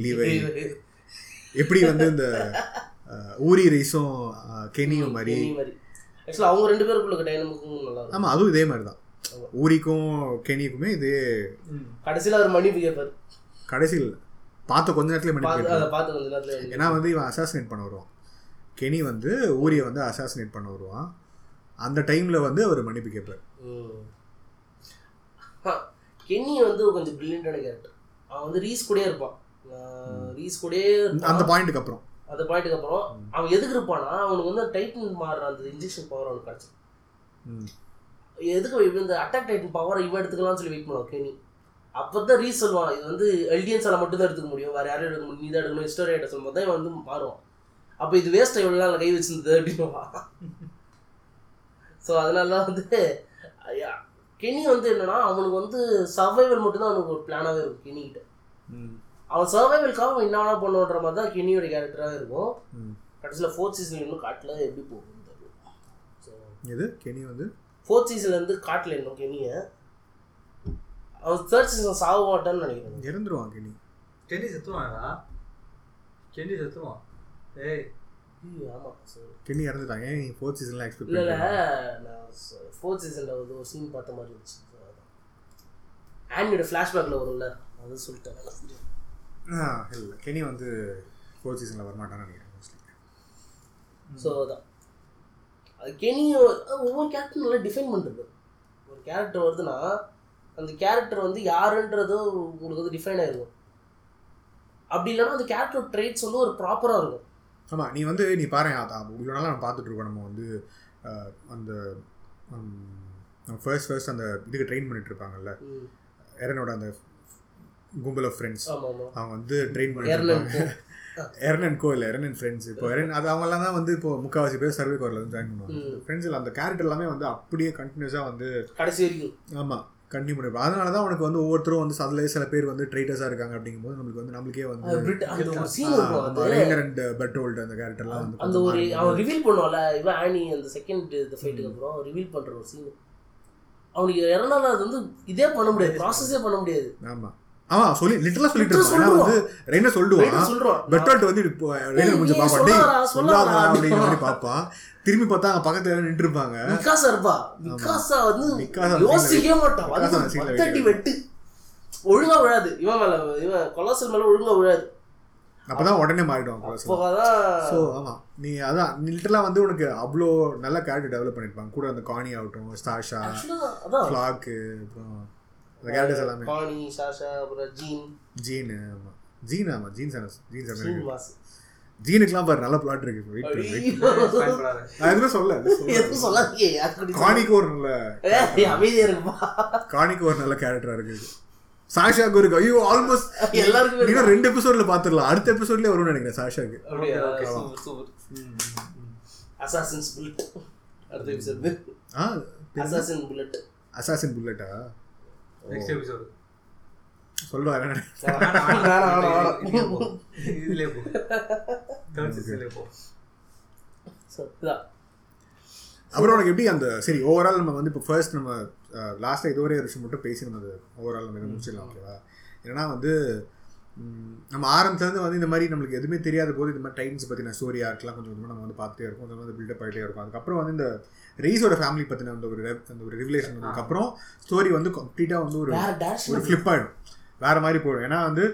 லீவை எப்படி வந்து இந்த ஊரி ரைஸும் கெனியும் மாதிரி ஆக்சுவலா அவங்க ரெண்டு பேருக்குள்ள டைனமிக்கும் நல்லா இருக்கும். ஆமா அதுவும் இதே மாதிரி தான். ஊரிக்கும் கெனியுக்குமே இதே கடைசியில அவர் மன்னிப்பு கேட்பாரு கடைசியில் பார்த்த கொஞ்ச நேரத்துல. அதை பார்த்து கொஞ்ச நேரத்துல ஏன்னா வந்து இவன் அசாசினேட் பண்ண வருவான். கெனி வந்து ஊரியை வந்து அசாசினேட் பண்ண வருவான். அந்த டைமில் வந்து அவர் மன்னிப்பு கேட்பார். கென்னி வந்து கொஞ்சம் பிரில்லியண்டான கேரக்டர் அவன் வந்து ரீஸ் கூடயே இருப்பான். ரீஸ் கூடயே அந்த. பாயிண்ட்டுக்கு அப்புறம். அந்த பாயிண்ட்டுக்கு அப்புறம் அவன் எதுக்கு இருப்பானா அவனுக்கு வந்து டைட்டன் மாறுற அந்த இன்ஜெக்ஷன் பவர் அவனுக்கு கிடைச்சு ம். எதுக்கு இந்த அட்டாக் டைட்டன் பவரை இவன் எடுத்துக்கலாம்னு சொல்லி வெயிட் பண்ணுவான் கெனி. அப்பதான் ரீஸ் சொல்லுவான் இது வந்து எல்டிஎன்ஸால மட்டும் தான் எடுத்துக்க முடியும் வேற யாரும் எடுக்க முடியும் நீ தான் எடுக்கணும் ஹிஸ்டோரி ஆகிட்ட சொல்லும்போது தான் இவன் வந்து மாறுவான். அப்போ இது வேஸ்ட் இவ்வளோ நாள் கை வச்சிருந்தது அப்படின்னு ஸோ அதனால தான் வந்து ஐயா, கெனி வந்து என்னன்னா அவனுக்கு வந்து சர்வைவல் மட்டும்தான் அவனுக்கு ஒரு பிளானாகவே இருக்கும் கெனி கிட்ட அவன் சர்வைவல்காக அவன் என்ன பண்ணுன்ற மாதிரி தான் கெனியோட கேரக்டராகவே இருக்கும். கடைசியில் ஃபோர்த் சீசன் இன்னும் காட்டில் எப்படி போகும் ஸோ இது கெனி வந்து? ஃபோர்த் சீசன்லேருந்து காட்டில் இன்னும் கெனியை. அவன் தேர்ட் சீசன் சாக மாட்டான்னு நினைக்கிறேன். இறந்துருவான் கெனி. கெண்டி செத்துவான்டா கெண்டி செத்துவான் ஏய். ஐயோ, ஆமா சார் கெனி இறந்துட்டாங்க. ஏன் நீ ஃபோர்த் எக்ஸ்பெக்ட் இல்லை நான் ஃபோர்த் சீசனில் வந்து ஒரு சீன் பார்த்த மாதிரி இருந்துச்சு. ஆனியோட ஃப்ளாஷ்பேக்கில் வரும்ல அது சொல்லிட்டேன் இல்லை. கெனி வந்து ஃபோர்த் சீசனில் வரமாட்டான்னு நினைக்கிறேன் மோஸ்ட்லி ஸோ அதான். அது கெனி ஒவ்வொரு கேரக்டரும் நல்லா டிஃபைன் பண்ணுறது ஒரு கேரக்டர் வருதுன்னா அந்த கேரக்டர் வந்து யாருன்றது உங்களுக்கு வந்து டிஃபைன் ஆயிருக்கும் அப்படி இல்லைன்னா அந்த கேரக்டர் ட்ரேட்ஸ் வந்து ஒரு ப்ராப்பராக இருக்கும். ஆமாம் நீ வந்து நீ பாரு அதான் இவ்வளோ நாளாக நம்ம பார்த்துட்டு இருக்கோம். நம்ம வந்து அந்த ஃபர்ஸ்ட் ஃபர்ஸ்ட் அந்த இதுக்கு ட்ரெயின் பண்ணிட்டு இருப்பாங்கல்ல. எரனோட அந்த கும்பல் ஆஃப் ஃப்ரெண்ட்ஸ் அவங்க வந்து ட்ரெயின் பண்ணிட்டு எரன் கோ. இல்லை எரன் ஃப்ரெண்ட்ஸ் இப்போ எரன் அது அவங்கெல்லாம் தான் வந்து இப்போ முக்கால்வாசி பேர் சர்வே கோரில் வந்து ஜாயின் பண்ணுவாங்க. ஃப்ரெண்ட்ஸில் அந்த கேரக்டர் எல்லாமே வந்து அப்படியே கண்டினியூஸாக வந்து கடைசி வரைக்கும். ஆமாம் கண்டினியூ பண்ணிருப்பாங்க அதனால தான் உனக்கு வந்து ஒவ்வொருத்தரும் வந்து அதில் சில பேர் வந்து ட்ரைட்டர்ஸாக இருக்காங்க அப்படிங்கும்போது நம்மளுக்கு வந்து நம்மளுக்கே வந்து இருக்கும் ரெய்னர் அண்ட் பெட்டோல்ட் அந்த கேரக்டர்லாம் வந்து அந்த ஒரு அவன் ரிவீல் பண்ணுவான்ல இவன் ஆனி அந்த செகண்ட் இந்த ஃபைட்டுக்கு அப்புறம் ரிவீல் பண்ற ஒரு சீன் அவனுக்கு இறனால அது வந்து இதே பண்ண முடியாது ப்ராசஸே பண்ண முடியாது. ஆமா. ஆமா சொல்லி லிட்டரலா சொல்லிட்டு இருப்பான் வந்து ரெய்னர் சொல்றான் பெட்டோல்ட் வந்து ரெய்னர் கொஞ்சம் பாப்பான் டேய் சொல்லாதடா. அப்படிங்கிற மாதிரி பார்ப்பான் திரும்பி பார்த்தா அங்க பக்கத்துல நின்று இருப்பாங்க மிக்காசா இருப்பா. மிக்காசா வந்து யோசிக்கவே மாட்டான். பத்தடி வெட்டு. ஒழுங்கா விழாது. இவன் மேல இவன் கொலாசல் மேல ஒழுங்கா விழாது. அப்பதான் உடனே அப்போதான் ஸோ ஆமா. நீ அதான் லிட்டரலா வந்து உனக்கு அவ்வளோ நல்ல கேரக்டர் டெவலப் பண்ணிருப்பாங்க. கூட அந்த காணி ஆகட்டும் ஸ்டாஷா ஃபிளாக்கு அப்புறம் அந்த கேரக்டர்ஸ் எல்லாமே. பாணி சாஷா அப்புறம் ஜீன் ஜீன் ஆமா. ஜீன் ஆமா. Jean sir Jean sir Jean mass ஜீனுக்குலாம் பாரு நல்ல பிளாட் இருக்கு. வெயிட் பண்ணு. பயன்படாத நான் எதுவுமே சொல்ல எதுவும் சொல்லாதீங்க காணிக்கு ஒரு நல்ல ஏய், அமைதியா இருக்குப்பா காணிக்கு ஒரு நல்ல கேரக்டரா இருக்கு. சாஷாக்கு இருக்கு ஐயோ ஆல்மோஸ்ட் எல்லாருக்குமே நீங்க ரெண்டு எபிசோட்ல பாத்துடலாம். அடுத்த எபிசோட்லயே வரும்னு நினைக்கிறேன் சாஷாக்கு. அசாசின்ஸ் புல்லட் அடுத்த episode ah assassin bullet assassin புல்லட்டா நெக்ஸ்ட் எபிசோடு சொல்லுவாரு வேணாம் வேணாம் வேணாம் இதுலயே போ. தேர்ட் சீசன்லயே போ. So, இதான். அப்புறம் உனக்கு எப்படி அந்த சரி ஓவரால் நம்ம வந்து இப்போ ஃபர்ஸ்ட் நம்ம லாஸ்ட்டாக இது ஒரே விஷயம் மட்டும் பேசி நம்ம அது ஓவரால் நம்ம இதை முடிச்சிடலாம் ஓகேவா ஏன்னா வந்து நம்ம ஆரம்பத்துலேருந்து வந்து இந்த மாதிரி நம்மளுக்கு எதுவுமே தெரியாத போது இந்த மாதிரி டைம்ஸ் பற்றின ஸ்டோரியாக இருக்கலாம் கொஞ்சம் கொஞ்சமாக நம்ம வந்து பார்த்துட்டே இருக்கும். கொஞ்சம் வந்து பில்டப் ஆகிட்டே இருக்கும். அதுக்கப்புறம் வந்து இந்த ரெய்ஸோட ஃபேமிலி பற்றின அந்த ஒரு அந்த ஒரு ரிவிலேஷன் வந்ததுக்கப்புறம் ஸ்டோரி வந்து கம்ப்ளீட்டாக வந்து ஒரு ஒரு ஃப்ளிப் ஆகிடும் வேற மாதிரி போயிடும். ஏன்னா வந்து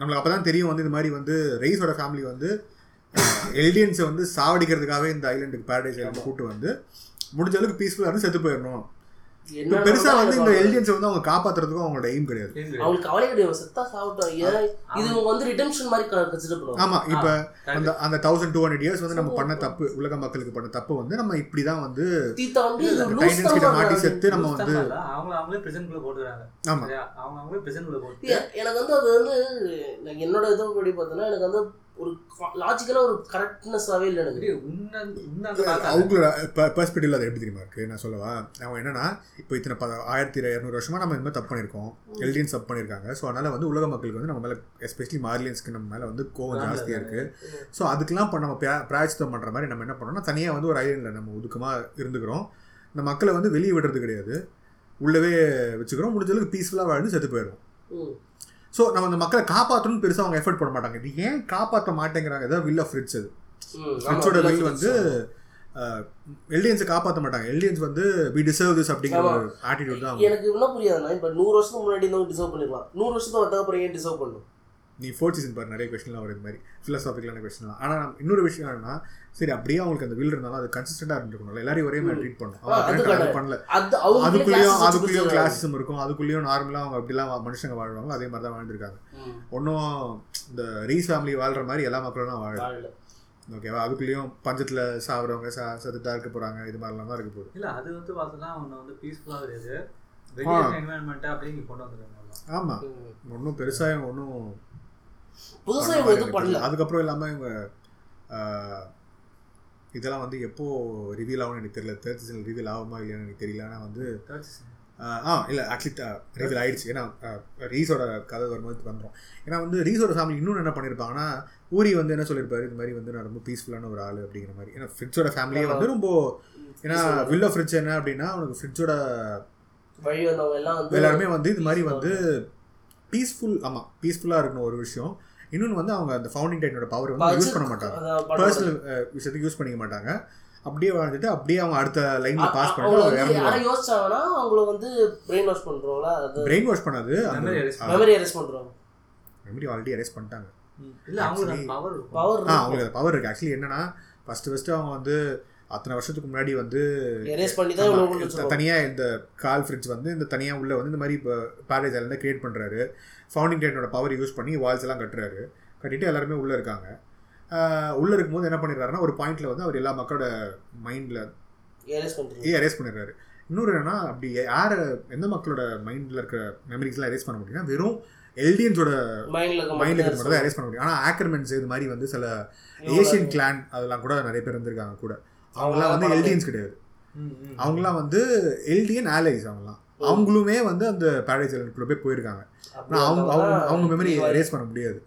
நம்மளுக்கு அப்போ தான் தெரியும் வந்து இந்த மாதிரி வந்து ரெய்ஸோட ஃபேமிலி வந்து எல்டியன்ஸை வந்து சாவடிக்கிறதுக்காகவே இந்த ஐலண்டுக்கு பேரடைஸ் ஐலண்ட் கூட்டு வந்து முடிஞ்ச அளவுக்கு பீஸ்ஃபுல்லாக இருந்து செத்து போயிடணும். பெருசா வந்து இந்த எல்டியன்ஸை வந்து அவங்க காப்பாத்துறதுக்கும் அவங்களோட எய்ம் கிடையாது. அவங்களுக்கு கவலை கிடையாது. செத்தா சாப்பிட்டோம் இது இவங்க வந்து ரிடெம்ஷன் மாதிரி ஆமா இப்போ அந்த அந்த தௌசண்ட் டூ ஹண்ட்ரட் இயர்ஸ் வந்து நம்ம பண்ண தப்பு உலக மக்களுக்கு பண்ண தப்பு வந்து நம்ம இப்படி தான் வந்து டைட்டன்ஸ் கிட்ட மாட்டி செத்து நம்ம வந்து அவங்க அவங்களே பிரசன்ட்குள்ள போட்டுக்கிறாங்க. ஆமா. சரியா? அவங்க அவங்களே பிரசன்ட்குள்ள போட்டு எனக்கு வந்து அது வந்து நான் என்னோட இது படி பார்த்தோன்னா எனக்கு வந்து ஒரு லாஜிக்கலாக ஒரு கரெக்ட்னஸாகவே இல்லை எனக்கு. அவங்களோட பெர்ஸ்பெக்டிவ்ல அது எப்படி தெரியுமா இருக்கு? நான் சொல்லவா? அவன் என்னன்னா இப்போ இத்தனை ப ஆயிரத்தி இரநூறு வருஷமா நம்ம மாதிரி தப்பு பண்ணியிருக்கோம். எல்டியன்ஸ் தப்பு பண்ணியிருக்காங்க. ஸோ அதனால வந்து உலக மக்களுக்கு வந்து நம்ம மேலே எஸ்பெஷலி மார்லியன்ஸ்க்கு நம்ம மேலே வந்து கோவம் ஜாஸ்தியாக இருக்கு. ஸோ அதுக்கெல்லாம் இப்போ நம்ம பிரா- பிராயச்சித்தம் பண்ணுற மாதிரி நம்ம என்ன பண்ணோம்னா தனியாக வந்து ஒரு ஐலண்டில் நம்ம ஒதுக்கமாக இருந்துக்கிறோம். இந்த மக்களை வந்து வெளியே விடுறது கிடையாது. உள்ளவே வச்சுக்கிறோம். முடிஞ்ச அளவுக்கு பீஸ்ஃபுல்லாக வாழ்ந்து செத்து போயிடும். ஸோ நம்ம அந்த மக்களை காப்பாற்றணும்னு பெருசாக அவங்க எஃபர்ட் போட மாட்டாங்க. இது ஏன் காப்பாற்ற மாட்டேங்கிறாங்க? ஏதாவது வில் ஆஃப் ஃப்ரிட்ஸ் அது. ஃப்ரிட்ஸோட வில் வந்து எல்டியன்ஸை காப்பாற்ற மாட்டாங்க. எல்டியன்ஸ் வந்து வி டிசர்வ் திஸ் அப்படிங்கிற. ஒரு ஆட்டிடியூட் தான். எனக்கு என்ன புரியாதுன்னா இப்போ நூறு வருஷத்துக்கு முன்னாடி இருந்தவங்க டிசர்வ் பண்ணிருக்கலாம் நூறு வருஷத்துக்கு வந்தா அப்புறம் ஏன் டிசர்வ் பண்ணும் நீ ஃபோர்த் சீசன் பாரு நிறைய கொஸ்டின்லாம் வரும் இது மாதிரி. ஃபிலசாபிக்கலான கொஸ்டின்லாம் ஆனால் இன்னொரு விஷயம் என்னன்னா சரி அப்படியே அவங்களுக்கு அந்த வில் இருந்தாலும் அது கன்சிஸ்டண்டாக இருந்துருக்கணும் எல்லாரையும் ஒரே மாதிரி ட்ரீட் பண்ணும் அவங்க. பண்ணல. அதுக்குள்ளேயும் அதுக்குள்ளேயும் கிளாஸிசம் இருக்கும். அதுக்குள்ளேயும் நார்மலாக அவங்க அப்படிலாம் மனுஷங்க வாழ்வாங்க அதே மாதிரி தான் வாழ்ந்துருக்காங்க ஒன்றும் இந்த ரீஸ் ஃபேமிலி வாழ்ற மாதிரி எல்லா மக்களும் தான் வாழல. ஓகேவா அதுக்குள்ளேயும் பஞ்சத்தில் சாப்பிட்றவங்க சா சத்துட்டா இருக்க போகிறாங்க இது மாதிரிலாம் தான் இருக்க போகுது. இல்ல அது வந்து பார்த்தோன்னா வந்து பீஸ்ஃபுல்லாக கிடையாது வெளியே என்வாயன்மெண்ட்டை அப்படியே கொண்டு வந்துருக்காங்க ஆமாம் ஒன்றும் பெருசாக ஒன்றும் புதுசா இவங்க எதுவும் பண்ணல. அதுக்கப்புறம் இல்லாமல் இவங்க இதெல்லாம் வந்து எப்போ ரிவீல் ஆகும்னு எனக்கு தெரியல. தேர்ட் சீசன் ரிவீல் ஆகுமா இல்லையான்னு எனக்கு தெரியல. ஆனால் வந்து ஆ இல்லை ஆக்சுவலி ரிவீல் ஆயிடுச்சு ஏன்னா ரீஸோட கதை வரும்போது வந்துடும் ஏன்னா வந்து ரீஸோட ஃபேமிலி இன்னொன்று என்ன பண்ணியிருப்பாங்கன்னா ஊரி வந்து என்ன சொல்லியிருப்பாரு இது மாதிரி வந்து நான் ரொம்ப பீஸ்ஃபுல்லான ஒரு ஆள் அப்படிங்கிற மாதிரி. ஏன்னா ஃப்ரிட்ஜோட ஃபேமிலியே வந்து ரொம்ப ஏன்னா வில்லோ ஃப்ரிட்ஜ் என்ன அப்படின்னா அவனுக்கு ஃப்ரிட்ஜோட எல்லாருமே வந்து இது மாதிரி வந்து பீஸ்ஃபுல் ஆமாம் பீஸ்ஃபுல்லாக இருக்கணும் ஒரு விஷயம். இன்னொன்று வந்து அவங்க அந்த ஃபவுண்டிங் டைனோட பவர் வந்து யூஸ் பண்ண மாட்டாங்க. பர்சனல் விஷயத்துக்கு யூஸ் பண்ணிக்க மாட்டாங்க. அப்படியே வாழ்ந்துட்டு அப்படியே அவங்க அடுத்த லைன்ல பாஸ் அவங்க பண்ணிட்டு யாரை யோசிச்சாங்கன்னா அவங்கள வந்து பிரெயின் வாஷ் பண்றோம்ல அது பிரெயின் வாஷ் பண்ணாது அந்த மெமரி அரெஸ்ட் பண்றோம் மெமரி ஆல்ரெடி அரெஸ்ட் பண்ணிட்டாங்க. இல்ல அவங்களுக்கு பவர் பவர் ஆ அவங்களுக்கு பவர் இருக்கு. ஆக்சுவலி என்னன்னா ஃபர்ஸ்ட் ஃபர்ஸ்ட் அவங்க வந்து அத்தனை வருஷத்துக்கு முன்னாடி வந்து எரேஸ் பண்ணி தான் இவ்வளவு கொண்டு த- வச்சிருவாங்க தனியா இந்த கால் ஃப்ரிட்ஜ் வந்து இந்த தனியா உள்ள வந்து இந்த மாதிரி இப்போ பேரேஜ் ஐலண்ட் கிரியேட் பண்றாரு. ஃபவுண்டிங் டைனோட பவர் யூஸ் பண்ணி வால்ஸ் எல்லாம் கட்டுறாரு. கட்டிட்டு எல்லாருமே உள்ள இருக்காங்க. உள்ள இருக்கும்போது என்ன பண்ணிடுறாருன்னா ஒரு பாயிண்ட்ல வந்து அவர் எல்லா மக்களோட மைண்ட்ல எரேஸ் பண்ணிடுறாரு. இன்னொரு என்னன்னா அப்படி யார் எந்த மக்களோட மைண்டில் இருக்கிற மெமரிஸ்லாம் எரேஸ் பண்ண முடியும்னா வெறும் எல்டியன்ஸோட மைண்ட்ல இருக்க மைண்டில் இருக்கிற மட்டும் தான் மட்டும் எரேஸ் பண்ண முடியும். ஆனால் ஆக்கர்மென்ஸ் இது மாதிரி வந்து சில ஏஷியன் கிளான் அதெல்லாம் கூட நிறைய பேர் இருந்திருக்காங்க கூட. அவங்களாம் வந்து எல்டியன்ஸ் கிடையாது. அவங்களாம் வந்து எல்டியன் ஆலைஸ் அவங்களாம். அவங்களுமே வந்து அந்த பேரடைஸ் ஐலண்டுக்குள்ள போய் போயிருக்காங்க. ஆனால் அவங்க அவங்க அவங்க மெமரி எரேஸ் பண்ண முடியாது.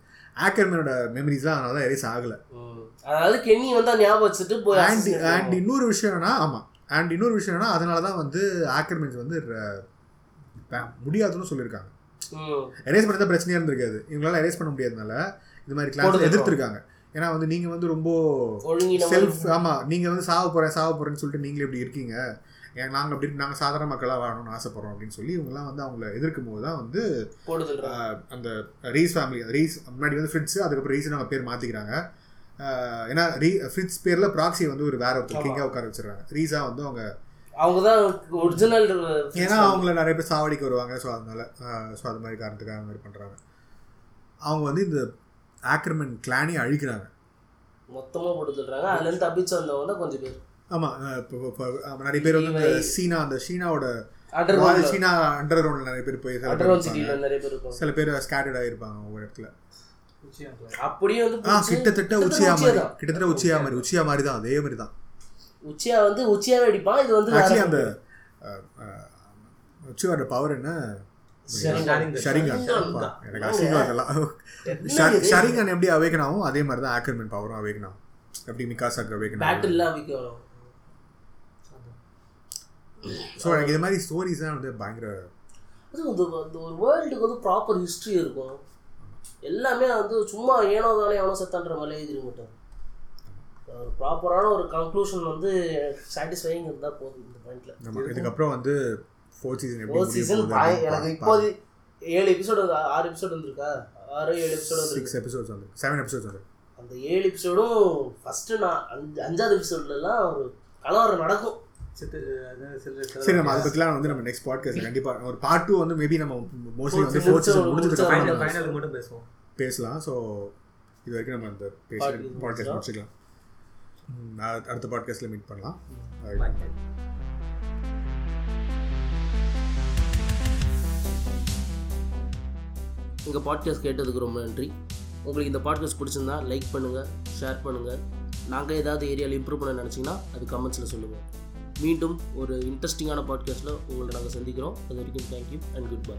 ஆக்கர்மேனோட மெமரிஸ்லாம் அதனால தான் எரேஸ் ஆகலை அதாவது கென்னி வந்து ஞாபகம் வச்சுட்டு போய் அண்ட் அண்ட். இன்னொரு விஷயம் என்னன்னா ஆமாம் அண்ட் இன்னொரு விஷயம் என்னன்னா அதனால தான் வந்து ஆக்கர்மென்ஸ் வந்து முடியாதுன்னு சொல்லியிருக்காங்க. எரேஸ் பண்ண பிரச்சனையாக இருந்திருக்காது. இவங்களால எரேஸ் பண்ண முடியாதனால இது மாதிரி கிளாஸ். எதிர்த்திருக்காங்க. ஏன்னா வந்து நீங்கள் வந்து ரொம்ப செல்ஃப் ஆமாம் நீங்கள் வந்து சாவ போகிறேன் சாவ போகிறேன்னு சொல்லிட்டு நீங்களே இப்படி இருக்கீங்க. நாங்கள் அப்படி நாங்கள் சாதாரண மக்களாக வாழணும்னு ஆசைப்படுறோம் அப்படின்னு சொல்லி இவங்கெல்லாம் வந்து அவங்கள எதிர்க்கும் போது தான் வந்து அந்த ரீஸ் ஃபேமிலி ரீஸ் முன்னாடி வந்து ஃப்ரிட்ஸ் அதுக்கப்புறம் ரீஸ் அவங்க பேர் மாற்றிக்கிறாங்க ஏன்னா ரீ ஃப்ரிட்ஸ் பேரில் ப்ராக்ஸி வந்து ஒரு வேற ஒருத்தர். கிங்காக உட்கார வச்சிடுறாங்க. ரீஸா வந்து அவங்க அவங்க தான் ஒரிஜினல் ஏன்னா அவங்கள நிறைய பேர் சாவடிக்க வருவாங்க. ஸோ அதனால ஸோ அது மாதிரி காரணத்துக்காக அந்த மாதிரி பண்ணுறாங்க அவங்க வந்து இந்த ஆக்ரமன் கிளானே அழிக்கிறாங்க. மொத்தமா போட்டு சொல்றாங்க. அதுல இருந்து தப்பிச்சு வந்தவங்க கொஞ்சம் பேர். ஆமாம் இப்போ நிறைய பேர் வந்து இந்த சீனா அந்த சீனாவோட சீனா அண்டர் கிரவுண்டில் நிறைய பேர் போய் சில பேர் சில பேர் ஸ்கேட்டர்ட் ஆகிருப்பாங்க ஒவ்வொரு இடத்துல. அப்படியே வந்து கிட்டத்தட்ட உச்சியா மாதிரி. கிட்டத்தட்ட உச்சியா மாதிரி உச்சியா மாதிரி தான் அதே மாதிரி தான். உச்சியா வந்து உச்சியாவே அடிப்பான். இது வந்து ஆக்சுவலி அந்த உச்சியோட பவர் என்ன? ஷரிங்கான். எனக்கு அசிங்கம் அதெல்லாம்? ஷரிங்கான் எப்படி அவேக்கன் ஆகும் அதே மாதிரி தான் ஆக்கர்மென் பவரும் அவேக்கன் ஆகும் எப்படி மிகாசாக்கு அவேக்கன் ஆகும் ஸோ எனக்கு இது மாதிரி ஸ்டோரிஸ் தான் வந்து பயங்கர அது வந்து அந்த ஒரு வேர்ல்டுக்கு வந்து ப்ராப்பர் ஹிஸ்ட்ரி இருக்கும். எல்லாமே வந்து சும்மா ஏனோ தானே எவனோ செத்தான்ற மாதிரி எழுதிருக்க மாட்டாங்க ஒரு ப்ராப்பரான ஒரு கன்க்ளூஷன் வந்து சாட்டிஸ்ஃபைங் இருந்தால் போதும் இந்த பாயிண்ட்ல நம்ம இதுக்கப்புறம் வந்து ஃபோர்த் சீசன் எப்படி ஃபோர் முடிய சீசன் எனக்கு இப்போது ஏழு எபிசோடு ஆறு எபிசோடு வந்திருக்கா? ஆறு ஏழு எபிசோடு வந்திருக்கு. சிக்ஸ் எபிசோட்ஸ் வந்து. செவன் எபிசோட்ஸ் வந்து. அந்த ஏழு எபிசோடும் ஃபஸ்ட்டு நான் அஞ்சு அஞ்சாவது எபிசோட்லலாம் ஒரு கலவரம் நடக்கும். சரி நம்ம அதை பற்றிலாம் வந்து நம்ம நெக்ஸ்ட் பாட்காஸ்ட் கண்டிப்பாக ஒரு பார்ட் டூ வந்து மேபி நம்ம மோஸ்ட்லி வந்து Fourth ஃபோர்த் season சீசன் முடிஞ்சதுக்கு. ஃபைனலுக்கு மட்டும் பேசுவோம். பேசலாம். ஸோ இது வரைக்கும் நம்ம அந்த பேசி பாட்காஸ்ட். முடிச்சுக்கலாம். அடுத்த பாட்காஸ்ட்டில் மீட் பண்ணலாம். எங்கள் பாட்காஸ்ட் கேட்டதுக்கு ரொம்ப நன்றி. உங்களுக்கு இந்த பாட்காஸ்ட் பிடிச்சிருந்தா லைக் பண்ணுங்கள் ஷேர் பண்ணுங்கள் நாங்கள் ஏதாவது ஏரியாவில் இம்ப்ரூவ் பண்ண நினச்சிங்கன்னா அது கமெண்ட்ஸில் சொல்லுங்கள் மீண்டும் ஒரு இன்ட்ரெஸ்டிங்கான பாட்காஸ்ட்டில் உங்களை நாங்கள் சந்திக்கிறோம். அது வரைக்கும் தேங்க்யூ அண்ட் குட் பை